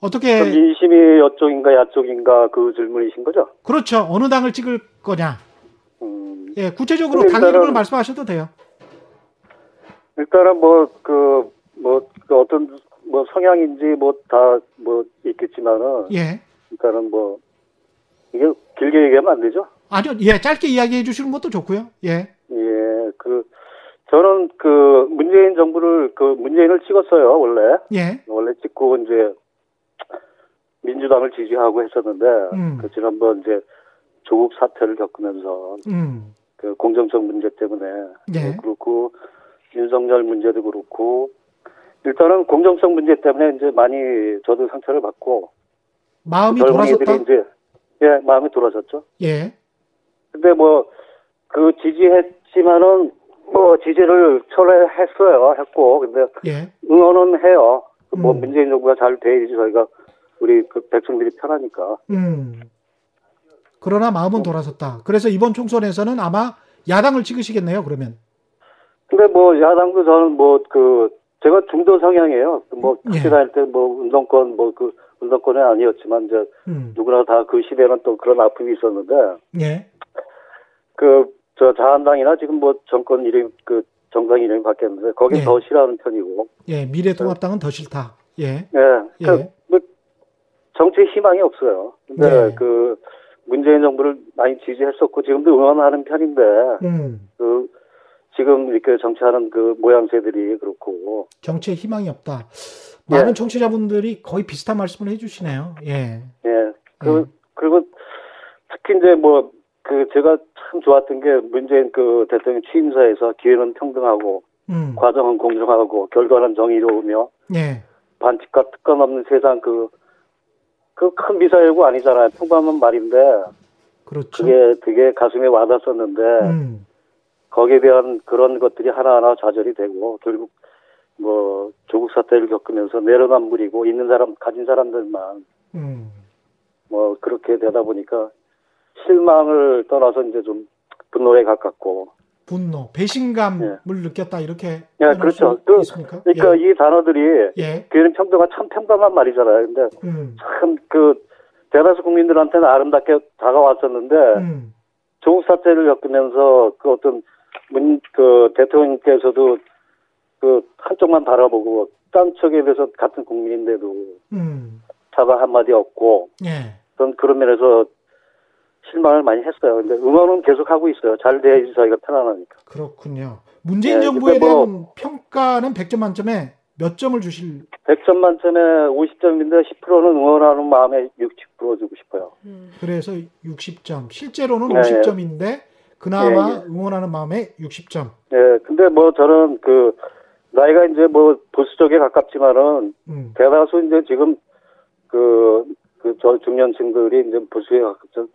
어떻게. 민심이 여쪽인가 야쪽인가 그 질문이신 거죠? 그렇죠. 어느 당을 찍을 거냐. 음. 예, 구체적으로 당 이름을 말씀하셔도 돼요. 일단은 뭐, 그, 뭐, 그 어떤, 뭐 성향인지 뭐 다뭐 뭐 있겠지만은. 예. 일단은 뭐, 이게 길게 얘기하면 안 되죠? 아니요, 예, 짧게 이야기해 주시는 것도 좋고요. 예. 예, 그, 저는 그 문재인 정부를 그 문재인을 찍었어요, 원래. 예. 원래 찍고 이제 민주당을 지지하고 했었는데, 음. 그 지난번 이제 조국 사태를 겪으면서, 음. 그 공정성 문제 때문에, 예. 그렇고 윤석열 문제도 그렇고, 일단은 공정성 문제 때문에 이제 많이 저도 상처를 받고, 마음이 돌아섰다. 이제 예, 마음이 돌아섰죠. 예. 근데 뭐 그 지지했지만은 뭐 지지를 철회했어요, 했고, 근데 예. 응원은 해요. 뭐 음. 뭐 문재인 정부가 잘 돼야지 저희가 우리 그 백성들이 편하니까. 음. 그러나 마음은 돌아섰다. 그래서 이번 총선에서는 아마 야당을 찍으시겠네요, 그러면. 근데 뭐 야당도 저는 뭐 그 제가 중도 성향이에요. 뭐 학교 예. 다닐 때 뭐 운동권 뭐 그 운동권은 아니었지만 이제 음. 누구나 다 그 시대는 또 그런 아픔이 있었는데. 예. 그저 자한당이나 지금 뭐 정권 이름 그 정당 이름이 바뀌었는데 거기 예. 더 싫어하는 편이고. 예, 미래통합당은 더 싫다. 예. 예. 그, 뭐 정치 희망이 없어요. 근데 예. 그 문재인 정부를 많이 지지했었고 지금도 응원하는 편인데 음. 그 지금 이렇게 정치하는 그 모양새들이 그렇고 정치에 희망이 없다. 많은 예. 청취자분들이 거의 비슷한 말씀을 해주시네요. 예. 예. 그 예. 그리고 특히 이제 뭐 그 제가 참 좋았던 게 문재인 그 대통령 취임사에서 기회는 평등하고 음. 과정은 공정하고 결과는 정의로우며 예. 반칙과 특권 없는 세상 그 그 큰 미사일고 아니잖아요. 평범한 말인데 그렇죠. 그게 되게 가슴에 와닿았었는데 음. 거기에 대한 그런 것들이 하나하나 좌절이 되고 결국 뭐 조국 사태를 겪으면서 내로남불이고 있는 사람 가진 사람들만 음. 뭐 그렇게 되다 보니까 실망을 떠나서 이제 좀 분노에 가깝고 분노, 배신감을 예. 느꼈다 이렇게 예, 그렇죠. 그, 있습니까? 그러니까 예. 이 단어들이 예. 교회는 평등화 참 평범한 말이잖아요. 근데 음. 참그 대다수 국민들한테는 아름답게 다가왔었는데 음. 조국 사태를 겪으면서 그 어떤 문 그 대통령께서도 그 한쪽만 바라보고 딴 쪽에 대해서 같은 국민인데도 음. 사과 한마디 없고 예. 전 그런 면에서 실망을 많이 했어요. 근데 응원은 계속 하고 있어요. 잘 돼야지 저희가 편안하니까. 그렇군요. 문재인 네, 정부에 뭐 대한 평가는 100점 만점에 몇 점을 주실? 100점 만점에 50점인데 10%는 응원하는 마음에 60% 주고 싶어요. 음. 그래서 60점. 실제로는 네, 50점인데 그나마 네, 응원하는 마음에 60점. 네, 근데 뭐 저는 그 나이가 이제 뭐 보수 쪽에 가깝지만은 음. 대다수 이제 지금 그 그저 중년층들이 이제 보수에 가깝죠.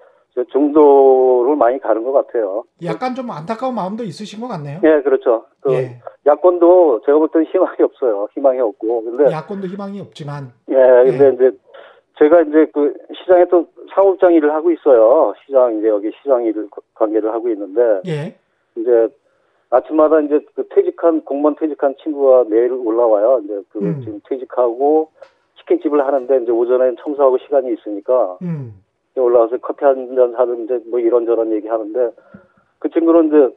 중도를 많이 가는 것 같아요. 약간 좀 안타까운 마음도 있으신 것 같네요. 네, 그렇죠. 그 예. 야권도 제가 볼 때는 희망이 없어요. 희망이 없고. 근데 야권도 희망이 없지만. 예, 근데 예. 이제 제가 이제 그 시장에 또 사업장 일을 하고 있어요. 시장 이제 여기 시장 일을 관계를 하고 있는데 예. 이제 아침마다 이제 그 퇴직한 공무원 퇴직한 친구가 매일 올라와요. 이제 그 음. 지금 퇴직하고 치킨집을 하는데 이제 오전에 청소하고 시간이 있으니까 음. 올라와서 커피 한잔 사는데 뭐 이런저런 얘기 하는데 그 친구는 이제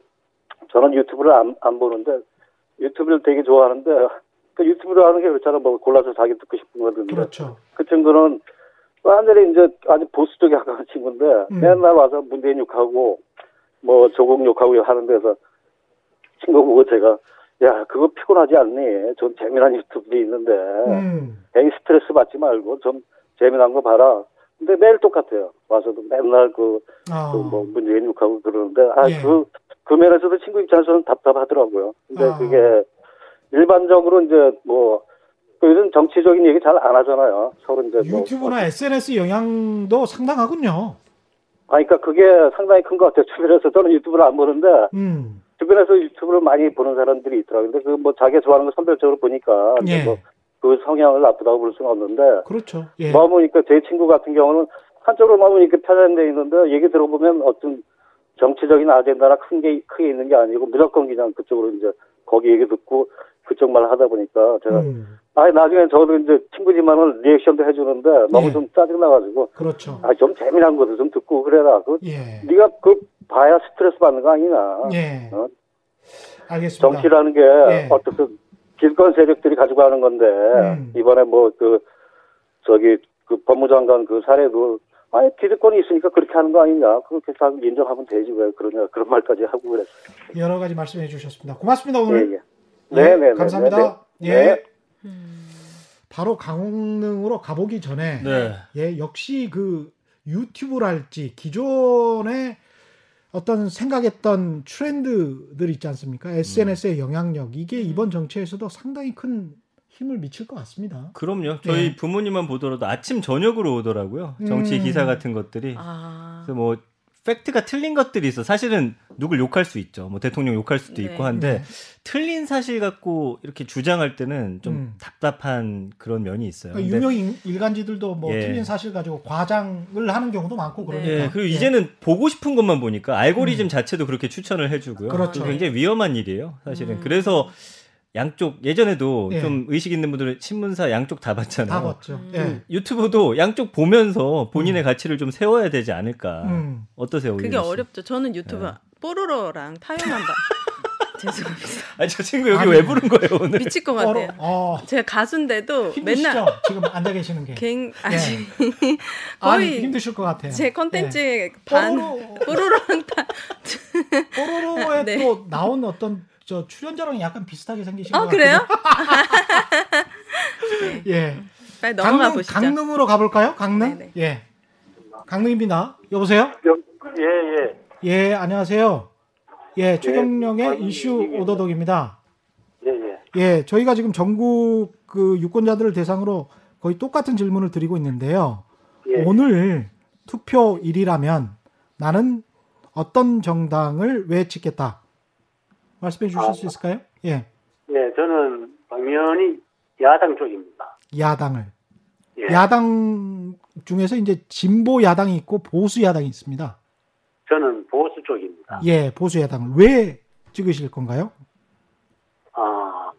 저는 유튜브를 안, 안 보는데 유튜브를 되게 좋아하는데 그 유튜브를 하는 게 그렇잖아. 뭐 골라서 자기 듣고 싶은 거든요. 그렇죠. 그 친구는 완전히 이제 아주 보수 쪽에 가까운 친구인데 음. 맨날 와서 문재인 욕하고 뭐 조국 욕하고 하는 데서 친구 보고 제가 야 그거 피곤하지 않니? 좀 재미난 유튜브도 있는데 음. 괜히 스트레스 받지 말고 좀 재미난 거 봐라. 근데 매일 똑같아요. 와서도 맨날 그, 아. 그 뭐 문재인 욕하고 그러는데, 아, 예. 그, 그 면에서도 친구 입장에서는 답답하더라고요. 근데 아. 그게 일반적으로 이제 뭐, 그 요즘 정치적인 얘기 잘 안 하잖아요. 서로 이제 뭐 유튜브나 뭐, SNS 영향도 상당하군요. 아, 그러니까 그게 상당히 큰 것 같아요. 주변에서 저는 유튜브를 안 보는데, 음. 주변에서 유튜브를 많이 보는 사람들이 있더라고요. 근데 그 뭐 자기 좋아하는 거 선별적으로 보니까 예. 뭐 그 성향을 나쁘다고 볼 수는 없는데 그렇죠. 예. 마음보니까 제 친구 같은 경우는 한쪽으로 마음보니까 편향돼 있는데 얘기 들어보면 어떤 정치적인 아젠다나 큰 게 크게 있는 게 아니고 무조건 그냥 그쪽으로 이제 거기 얘기 듣고 그쪽 말 하다 보니까 제가 음. 아 나중에 저도 이제 친구지만은 리액션도 해주는데 너무 예. 좀 짜증 나가지고 그렇죠. 아좀 재미난 것도 좀 듣고 그래라. 그 예. 네가 그 봐야 스트레스 받는 거 아니냐. 예. 어? 알겠습니다. 정치라는 게 예. 어떻든 길건 세력들이 가지고 하는 건데 음. 이번에 뭐 그 저기 그 법무장관 그 사례도 아니 기득권이 있으니까 그렇게 하는 거 아니냐 그렇게 다 인정하면 되지 왜 그러냐 그런 말까지 하고 그랬어요. 여러 가지 말씀해 주셨습니다. 고맙습니다 오늘. 예, 예. 네, 네, 네, 감사합니다. 네, 네. 예. 음. 바로 강릉으로 가보기 전에 네. 예 역시 그 유튜브랄지 기존에 어떤 생각했던 트렌드들 있지 않습니까? SNS의 영향력 이게 이번 정치에서도 상당히 큰 힘을 미칠 것 같습니다. 그럼요. 저희 네. 부모님만 보더라도 아침 저녁으로 오더라고요. 정치 음. 기사 같은 것들이. 아. 그래서 뭐 팩트가 틀린 것들이 있어. 사실은 누굴 욕할 수 있죠. 뭐 대통령 욕할 수도 네. 있고 한데 네. 틀린 사실 갖고 이렇게 주장할 때는 좀 음. 답답한 그런 면이 있어요. 그러니까 유명 일간지들도 뭐 예. 틀린 사실 가지고 과장을 하는 경우도 많고 그러니까. 예. 그리고 예. 이제는 보고 싶은 것만 보니까 알고리즘 음. 자체도 그렇게 추천을 해주고요. 그렇죠. 굉장히 위험한 일이에요. 사실은. 음. 그래서 양쪽 예전에도 예. 좀 의식 있는 분들은 신문사 양쪽 다 봤잖아요. 다 봤죠. 음. 예. 유튜브도 양쪽 보면서 본인의 음. 가치를 좀 세워야 되지 않을까. 음. 어떠세요? 그게 어렵죠. 저는 유튜브 네. 뽀로로랑 타요만 봐. 죄송합니다. 아니 저 친구 여기 아니, 왜 부른 거예요 오늘? 미칠 것 같아요. 어, 제가 가수인데도 힘드시죠? 맨날 지금 앉아 계시는 게. 갱 아니 네. 거의 힘드실 것 같아요. 제 컨텐츠의 네. 반 뽀로로, 랑 타. 뽀로로에 네. 또 나온 어떤 저 출연자랑 약간 비슷하게 생기신 어, 것 그래요? 네. 예. 빨리 넘어가 강릉, 보시죠. 강릉으로 가볼까요? 강릉? 네네. 예. 강릉입니다. 여보세요? 예, 예. 예, 안녕하세요. 예, 최경령의 예, 이슈 오더독입니다. 예, 예. 예, 저희가 지금 전국 그 유권자들을 대상으로 거의 똑같은 질문을 드리고 있는데요. 예. 오늘 투표일이라면 나는 어떤 정당을 왜 찍겠다? 말씀해 주실 아, 수 있을까요? 예. 네, 저는 당연히 야당 쪽입니다. 야당을. 예. 야당 중에서 이제 진보 야당이 있고 보수 야당이 있습니다. 저는 보수 쪽입니다. 예, 보수 야당을 왜 찍으실 건가요? 아,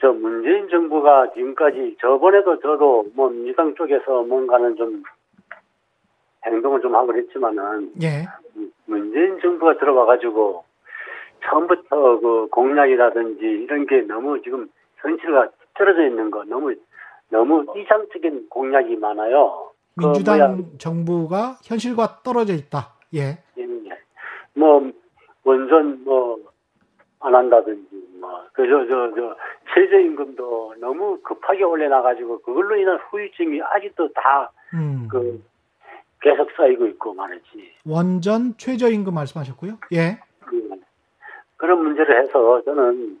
저 문재인 정부가 지금까지 저번에도 저도 뭐 민주당 쪽에서 뭔가는 좀 행동을 좀 하고 그랬지만은 예. 문재인 정부가 들어와 가지고 처음부터 그 공약이라든지 이런 게 너무 지금 현실과 떨어져 있는 거 너무 너무 이상적인 공약이 많아요. 그 민주당 그 정부가 현실과 떨어져 있다. 예. 예. 뭐 원전 뭐 안 한다든지 뭐 그저 저 저 최저임금도 너무 급하게 올려놔가지고 그걸로 인한 후유증이 아직도 다그 음. 계속 쌓이고 있고 말이지. 원전 최저임금 말씀하셨고요. 예. 그 그런 문제를 해서 저는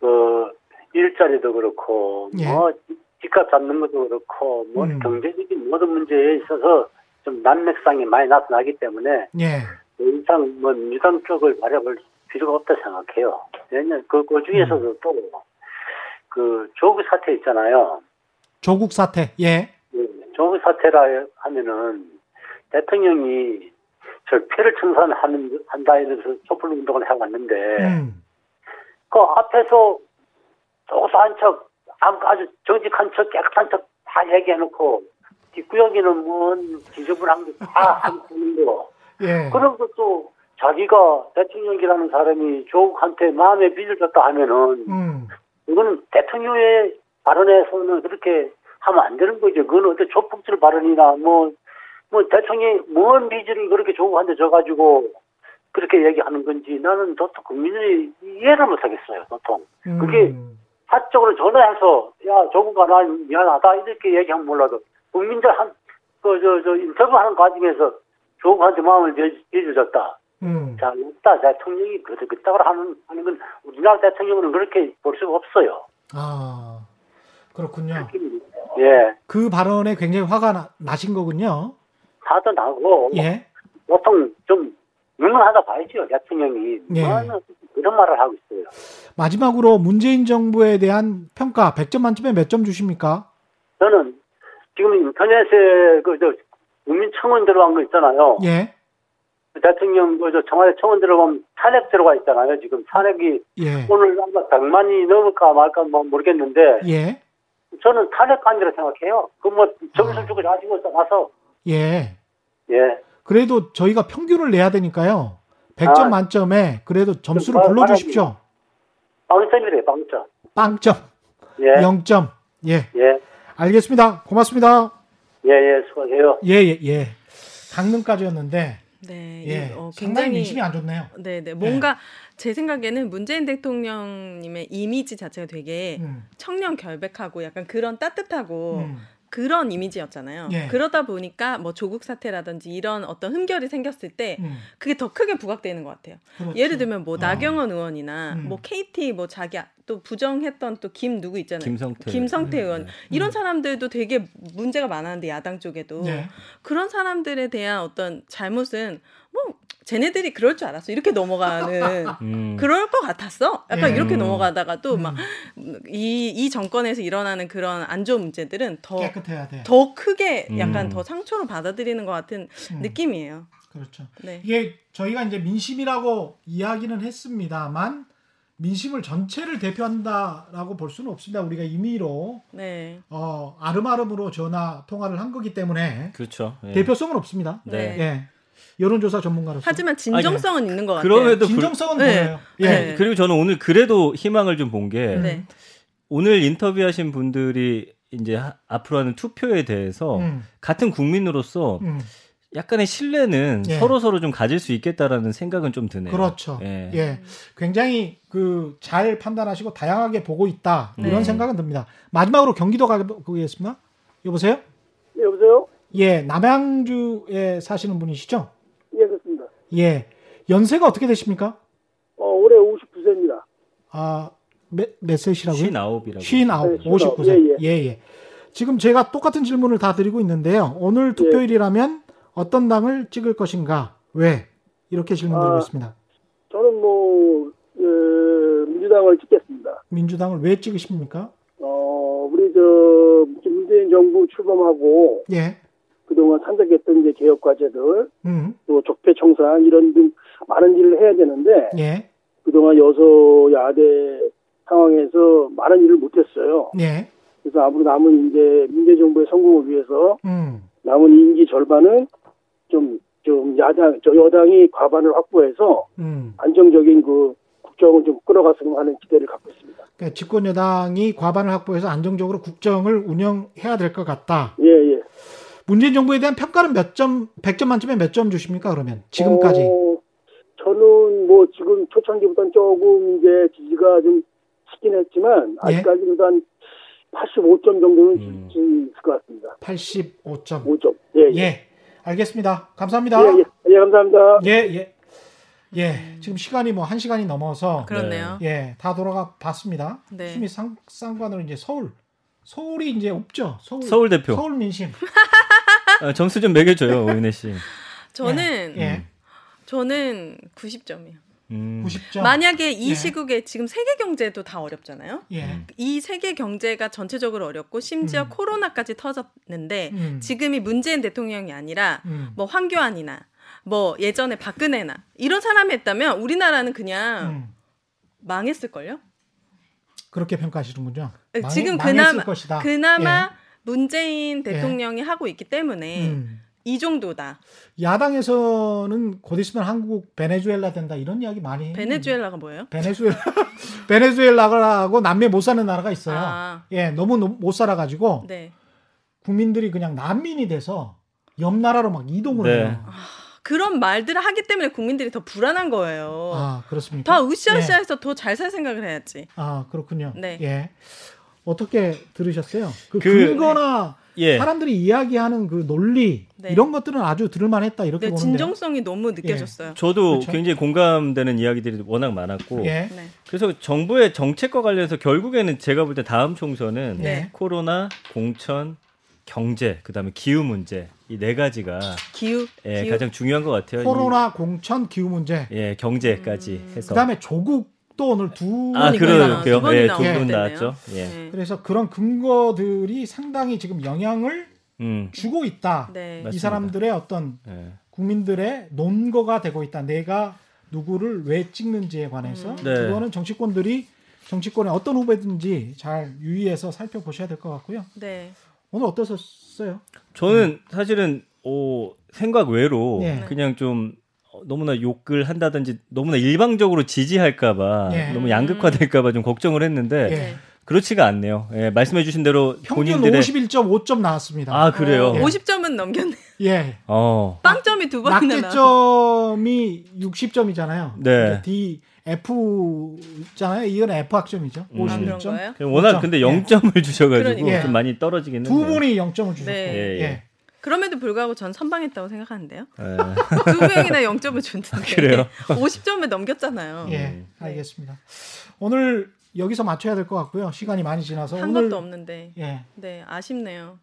그 일자리도 그렇고 예. 뭐 집값 잡는 것도 그렇고 뭐 음. 경제적인 모든 문제에 있어서 좀 난맥상이 많이 나타나기 때문에 예. 더 이상 뭐 민주당 쪽을 바라볼 필요가 없다 생각해요. 왜냐면 그, 그 중에서도 음. 또그 조국 사태 있잖아요. 조국 사태, 예. 네, 조국 사태라 하면은 대통령이 저 폐를 청산하는 한다 이러면서 촛불 운동을 해왔는데 음. 그 앞에서 조사한 척 아주 정직한 척 깨끗한 척 다 얘기해놓고 뒷구역에는 뭔 지저분한 게다 하는 거 예. 그런 것도 자기가 대통령이라는 사람이 조국한테 마음에 빚을 졌다 하면은 음. 이거는 대통령의 발언에서는 그렇게 하면 안 되는 거죠. 그건 어떤 조폭질 발언이나 뭐 뭐 대통령이 뭔 비즈를 그렇게 조국한테 줘가지고 그렇게 얘기하는 건지 나는 도통 국민들이 이해를 못하겠어요. 도통 음. 그게 사적으로 전화해서 야 조국아 난 미안하다 이렇게 얘기하면 몰라도 국민들 한 그 저저 인터뷰하는 과정에서 조국한테 마음을 내주셨다. 음. 자, 없다. 대통령이 그렇게 그따구로 하는, 하는 건 우리나라 대통령은 그렇게 볼 수가 없어요. 아, 그렇군요. 예. 그 발언에 굉장히 화가 나, 나신 거군요. 화도 나고 예. 보통 좀 유능하다 봐야죠 대통령이 예. 뭐 그런 말을 하고 있어요. 마지막으로 문재인 정부에 대한 평가 100점 만점에 몇 점 주십니까? 저는 지금 인터넷에 그저 국민청원 들어간 거 있잖아요. 예. 그 대통령 그저 청와대 청원 들어가면 탄핵 들어가 있잖아요. 지금 탄핵이 예. 오늘 아마 100만이 넘을까 말까 뭐 모르겠는데 예. 저는 탄핵관이라 생각해요. 그 뭐 점수 아. 주고 자시고 나서 예. 예. 그래도 저희가 평균을 내야 되니까요. 100점 아. 만점에 그래도 점수를 불러 주십시오. 빵점이래, 빵점. 빵점. 예. 0점. 예. 예. 알겠습니다. 고맙습니다. 예, 예, 수고하세요. 예, 예, 예. 강릉까지였는데. 네, 예, 어, 굉장히 민심이 안 좋네요. 네, 네, 뭔가 네. 제 생각에는 문재인 대통령님의 이미지 자체가 되게 음. 청년 결백하고 약간 그런 따뜻하고 음. 그런 이미지였잖아요. 예. 그러다 보니까 뭐 조국 사태라든지 이런 어떤 흠결이 생겼을 때 음. 그게 더 크게 부각되는 것 같아요. 그렇죠. 예를 들면 뭐 어. 나경원 의원이나 음. 뭐 KT 뭐 자기 또 부정했던 또 김 누구 있잖아요. 김성태, 김성태 네. 의원 네. 이런 사람들도 되게 문제가 많았는데 야당 쪽에도 네. 그런 사람들에 대한 어떤 잘못은 뭐 쟤네들이 그럴 줄 알았어. 이렇게 넘어가는 음. 그럴 것 같았어. 약간 예. 이렇게 넘어가다가 또 막 이이 음. 이 정권에서 일어나는 그런 안 좋은 문제들은 더 깨끗해야 돼. 더 크게 약간 음. 더 상처로 받아들이는 것 같은 음. 느낌이에요. 그렇죠. 네. 이게 저희가 이제 민심이라고 이야기는 했습니다만 민심을 전체를 대표한다라고 볼 수는 없습니다. 우리가 임의로 네. 어, 아름아름으로 전화 통화를 한 거기 때문에 그렇죠. 예. 대표성은 없습니다. 네. 예. 여론조사 전문가로서. 하지만 진정성은 아니, 있는 것 같아요. 그럼에도 진정성은 불... 네. 보여요. 예. 네. 그리고 저는 오늘 그래도 희망을 좀 본게 네. 오늘 인터뷰하신 분들이 이제 하, 앞으로 하는 투표에 대해서 음. 같은 국민으로서 음. 약간의 신뢰는 예. 서로 서로 좀 가질 수 있겠다라는 생각은 좀 드네요. 그렇죠. 예, 예. 굉장히 그 잘 판단하시고 다양하게 보고 있다 이런 네. 생각은 듭니다. 마지막으로 경기도 가보겠습니다. 여보세요? 네, 여보세요? 예, 남양주에 사시는 분이시죠? 예. 예. 연세가 어떻게 되십니까? 어, 올해 59세입니다. 아, 몇, 몇 세시라고요? 59이라고. 59, 네, 59세. 예, 예. 예, 예. 지금 제가 똑같은 질문을 다 드리고 있는데요. 오늘 투표일이라면 예. 어떤 당을 찍을 것인가? 왜? 이렇게 질문 드리고 아, 있습니다. 저는 뭐, 예, 민주당을 찍겠습니다. 민주당을 왜 찍으십니까? 어, 우리 저, 문재인 정부 출범하고. 예. 그동안 산적했던 이제 개혁 과제들, 음. 또 적폐 청산 이런 등 많은 일을 해야 되는데 예. 그동안 여소 야대 상황에서 많은 일을 못했어요. 예. 그래서 앞으로 남은 이제 민재 정부의 성공을 위해서 음. 남은 임기 절반은 좀, 좀 야당, 저 여당이 과반을 확보해서 음. 안정적인 그 국정을 좀 끌어갔으면 하는 기대를 갖고 있습니다. 그러니까 집권 여당이 과반을 확보해서 안정적으로 국정을 운영해야 될 것 같다. 예, 예. 문재인 정부에 대한 평가는 몇 점, 100점 만점에 몇 점 주십니까, 그러면? 지금까지? 어, 저는 뭐 지금 초창기보다는 조금 이제 지지가 좀 치긴 했지만, 예? 아직까지 그래도 한 85점 정도는 음. 줄수 있을 것 같습니다. 85점. 5점. 예, 예. 예. 알겠습니다. 감사합니다. 예, 예. 예 감사합니다. 예, 예. 예, 지금 시간이 뭐 한 시간이 넘어서 그렇네요. 예, 다 돌아가 봤습니다. 네. 수미 상, 쌍관으로 이제 서울 서울이 이제 없죠. 서울, 서울 대표. 서울 민심. 아, 점수 좀 매겨줘요, 오윤혜 씨. 저는 예. 예. 저는 90점이요. 음. 90점. 만약에 이 예. 시국에 지금 세계 경제도 다 어렵잖아요. 예. 이 세계 경제가 전체적으로 어렵고 심지어 음. 코로나까지 터졌는데 음. 지금이 문재인 대통령이 아니라 음. 뭐 황교안이나 뭐 예전에 박근혜나 이런 사람이 했다면 우리나라는 그냥 음. 망했을걸요? 그렇게 평가하시는군요. 지금 망, 그나마 것이다. 그나마 예. 문재인 대통령이 예. 하고 있기 때문에 음. 이 정도다. 야당에서는 곧 있으면 한국 베네수엘라 된다 이런 이야기 많이. 베네수엘라가 뭐예요? 베네수엘라 베네수엘라고 남미 못 사는 나라가 있어요. 아. 예, 너무 못 살아가지고 네. 국민들이 그냥 난민이 돼서 옆 나라로 막 이동을 네. 해요. 아, 그런 말들을 하기 때문에 국민들이 더 불안한 거예요. 아 그렇습니까? 다 으쌰으쌰해서 예. 더잘 살 생각을 해야지. 아 그렇군요. 네. 예. 어떻게 들으셨어요? 그, 그 근거나 예. 사람들이 이야기하는 그 논리 네. 이런 것들은 아주 들을만했다 이렇게 네, 보는데 진정성이 너무 느껴졌어요. 예. 저도 그렇죠? 굉장히 공감되는 이야기들이 워낙 많았고 예. 네. 그래서 정부의 정책과 관련해서 결국에는 제가 볼 때 다음 총선은 네. 코로나, 공천, 경제, 그다음에 기후 문제 이 네 가지가 기후, 예, 기후? 가장 중요한 것 같아요. 코로나, 이, 공천, 기후 문제. 예, 경제까지 음. 해서. 그다음에 조국도 오늘 두 아, 그러게요. 예, 두번 나왔죠. 예. 네. 그래서 그런 근거들이 상당히 지금 영향을 음. 주고 있다. 네. 이 사람들의 어떤 네. 국민들의 논거가 되고 있다. 내가 누구를 왜 찍는지에 관해서 음. 네. 그거는 정치권들이 정치권에 어떤 후배든지 잘 유의해서 살펴보셔야 될 것 같고요. 네. 오늘 어떠셨어요? 저는 사실은 오, 생각 외로 네. 그냥 좀 너무나 욕을 한다든지 너무나 일방적으로 지지할까봐 네. 너무 양극화될까봐 좀 걱정을 했는데 네. 그렇지가 않네요. 예, 말씀해주신 대로 평균 본인들의 51.5점 나왔습니다. 아 그래요? 어, 50점은 넘겼네. 예. 어. 빵점이 두 번이나 낙제점이 60점이잖아요. 네. D F잖아요. 이건 F 학점이죠. 음. 51점. 아, 워낙 5점. 근데 0점을 예. 주셔가지고 예. 좀 많이 떨어지긴 했네요. 두 분이 0점을 주셨고. 네. 예, 예. 그럼에도 불구하고 전 선방했다고 생각하는데요. 네. 두 명이나 0점을 줬는데. 아, 그래요? 50점을 넘겼잖아요. 예, 네. 알겠습니다. 오늘 여기서 맞춰야 될 것 같고요. 시간이 많이 지나서 한 오늘, 것도 없는데. 예. 네, 아쉽네요.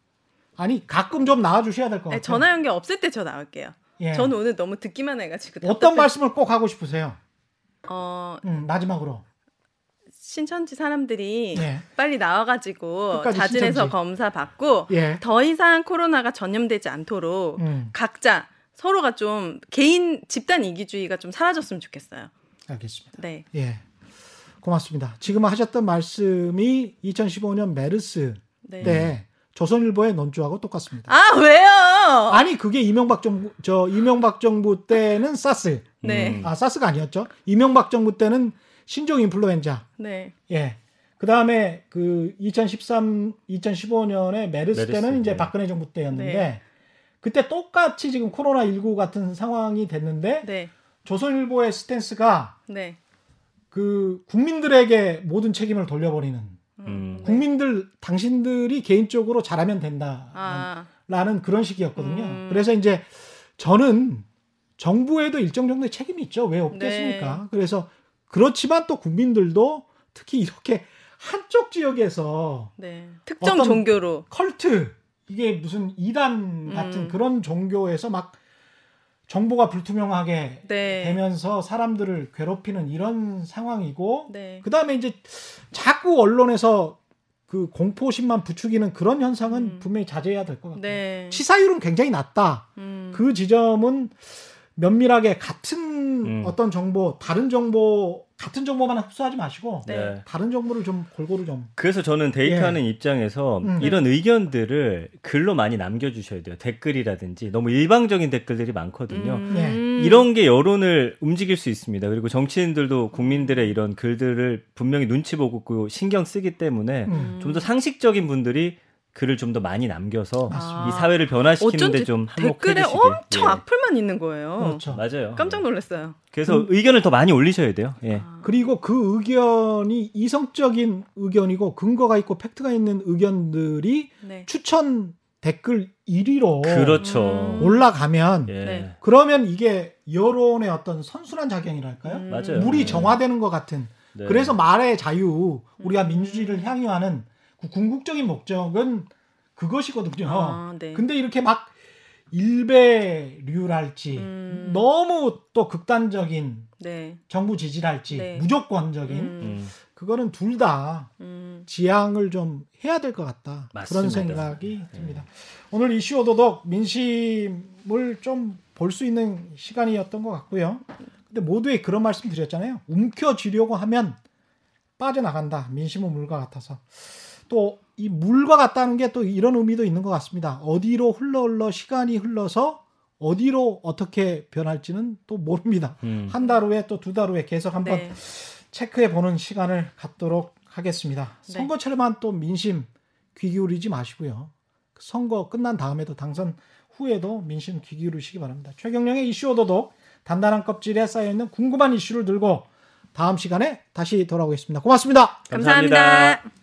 아니 가끔 좀 나와 주셔야 될 것 같아요. 전화 연결 없을 때 저 나올게요. 예. 저는 오늘 너무 듣기만 해가지고 어떤 답답해. 말씀을 꼭 하고 싶으세요? 어 음, 마지막으로 신천지 사람들이 예. 빨리 나와가지고 자진해서 신천지. 검사 받고 예. 더 이상 코로나가 전염되지 않도록 음. 각자 서로가 좀 개인 집단 이기주의가 좀 사라졌으면 좋겠어요. 알겠습니다. 네. 예. 고맙습니다. 지금 하셨던 말씀이 2015년 메르스 네. 때 조선일보의 논조하고 똑같습니다. 아 왜요? 아니 그게 이명박 정부 저 이명박 정부 때는 사스. 네. 아 사스가 아니었죠. 이명박 정부 때는 신종 인플루엔자. 네. 예. 그 다음에 그 2013, 2015년에 메르스, 메르스 때는 이제 네. 박근혜 정부 때였는데 네. 그때 똑같이 지금 코로나 19 같은 상황이 됐는데 네. 조선일보의 스탠스가 네. 그 국민들에게 모든 책임을 돌려버리는 음. 국민들 당신들이 개인적으로 잘하면 된다 아. 라는 그런 식이었거든요. 음. 그래서 이제 저는 정부에도 일정 정도의 책임이 있죠. 왜 없겠습니까? 네. 그래서 그렇지만 또 국민들도 특히 이렇게 한쪽 지역에서 네. 특정 종교로 컬트 이게 무슨 이단 같은 음. 그런 종교에서 막 정보가 불투명하게 네. 되면서 사람들을 괴롭히는 이런 상황이고 네. 그다음에 이제 자꾸 언론에서 그 공포심만 부추기는 그런 현상은 음. 분명히 자제해야 될 것 같아요. 네. 치사율은 굉장히 낮다. 음. 그 지점은 면밀하게 같은 음. 어떤 정보, 다른 정보 같은 정보만 흡수하지 마시고 네. 다른 정보를 좀 골고루 좀. 그래서 저는 데이트하는 예. 입장에서 음. 이런 의견들을 글로 많이 남겨주셔야 돼요. 댓글이라든지 너무 일방적인 댓글들이 많거든요. 음. 네. 이런 게 여론을 움직일 수 있습니다. 그리고 정치인들도 국민들의 이런 글들을 분명히 눈치 보고 신경 쓰기 때문에 음. 좀더 상식적인 분들이 글을 좀 더 많이 남겨서 아. 이 사회를 변화시키는데 좀 댓글에 엄청 예. 악플만 있는 거예요. 그렇죠. 맞아요. 깜짝 놀랐어요. 그래서 음. 의견을 더 많이 올리셔야 돼요. 예. 아. 그리고 그 의견이 이성적인 의견이고 근거가 있고 팩트가 있는 의견들이 네. 추천 댓글 1위로 그렇죠. 올라가면 예. 네. 그러면 이게 여론의 어떤 선순환 작용이랄까요? 음. 맞아요. 물이 네. 정화되는 것 같은. 네. 그래서 말의 자유, 우리가 음. 민주주의를 향유하는 그 궁극적인 목적은 그것이거든요. 아, 네. 근데 이렇게 막 일배류랄지 음. 너무 또 극단적인 네. 정부 지지랄지 네. 무조건적인 음. 음. 그거는 둘다 음. 지향을 좀 해야 될 것 같다 맞습니다. 그런 생각이 네. 듭니다. 오늘 이슈 오도독 민심을 좀 볼 수 있는 시간이었던 것 같고요. 근데 모두에 그런 말씀 드렸잖아요. 움켜쥐려고 하면 빠져나간다. 민심은 물과 같아서. 또 이 물과 같다는 게 또 이런 의미도 있는 것 같습니다. 어디로 흘러 흘러 시간이 흘러서 어디로 어떻게 변할지는 또 모릅니다. 음. 한달 후에 또 두 달 후에 계속 한번 네. 체크해 보는 시간을 갖도록 하겠습니다. 네. 선거철에만 또 민심 귀 기울이지 마시고요. 선거 끝난 다음에도 당선 후에도 민심 귀 기울이시기 바랍니다. 최경령의 이슈 오도독 단단한 껍질에 쌓여 있는 궁금한 이슈를 들고 다음 시간에 다시 돌아오겠습니다. 고맙습니다 감사합니다. 감사합니다.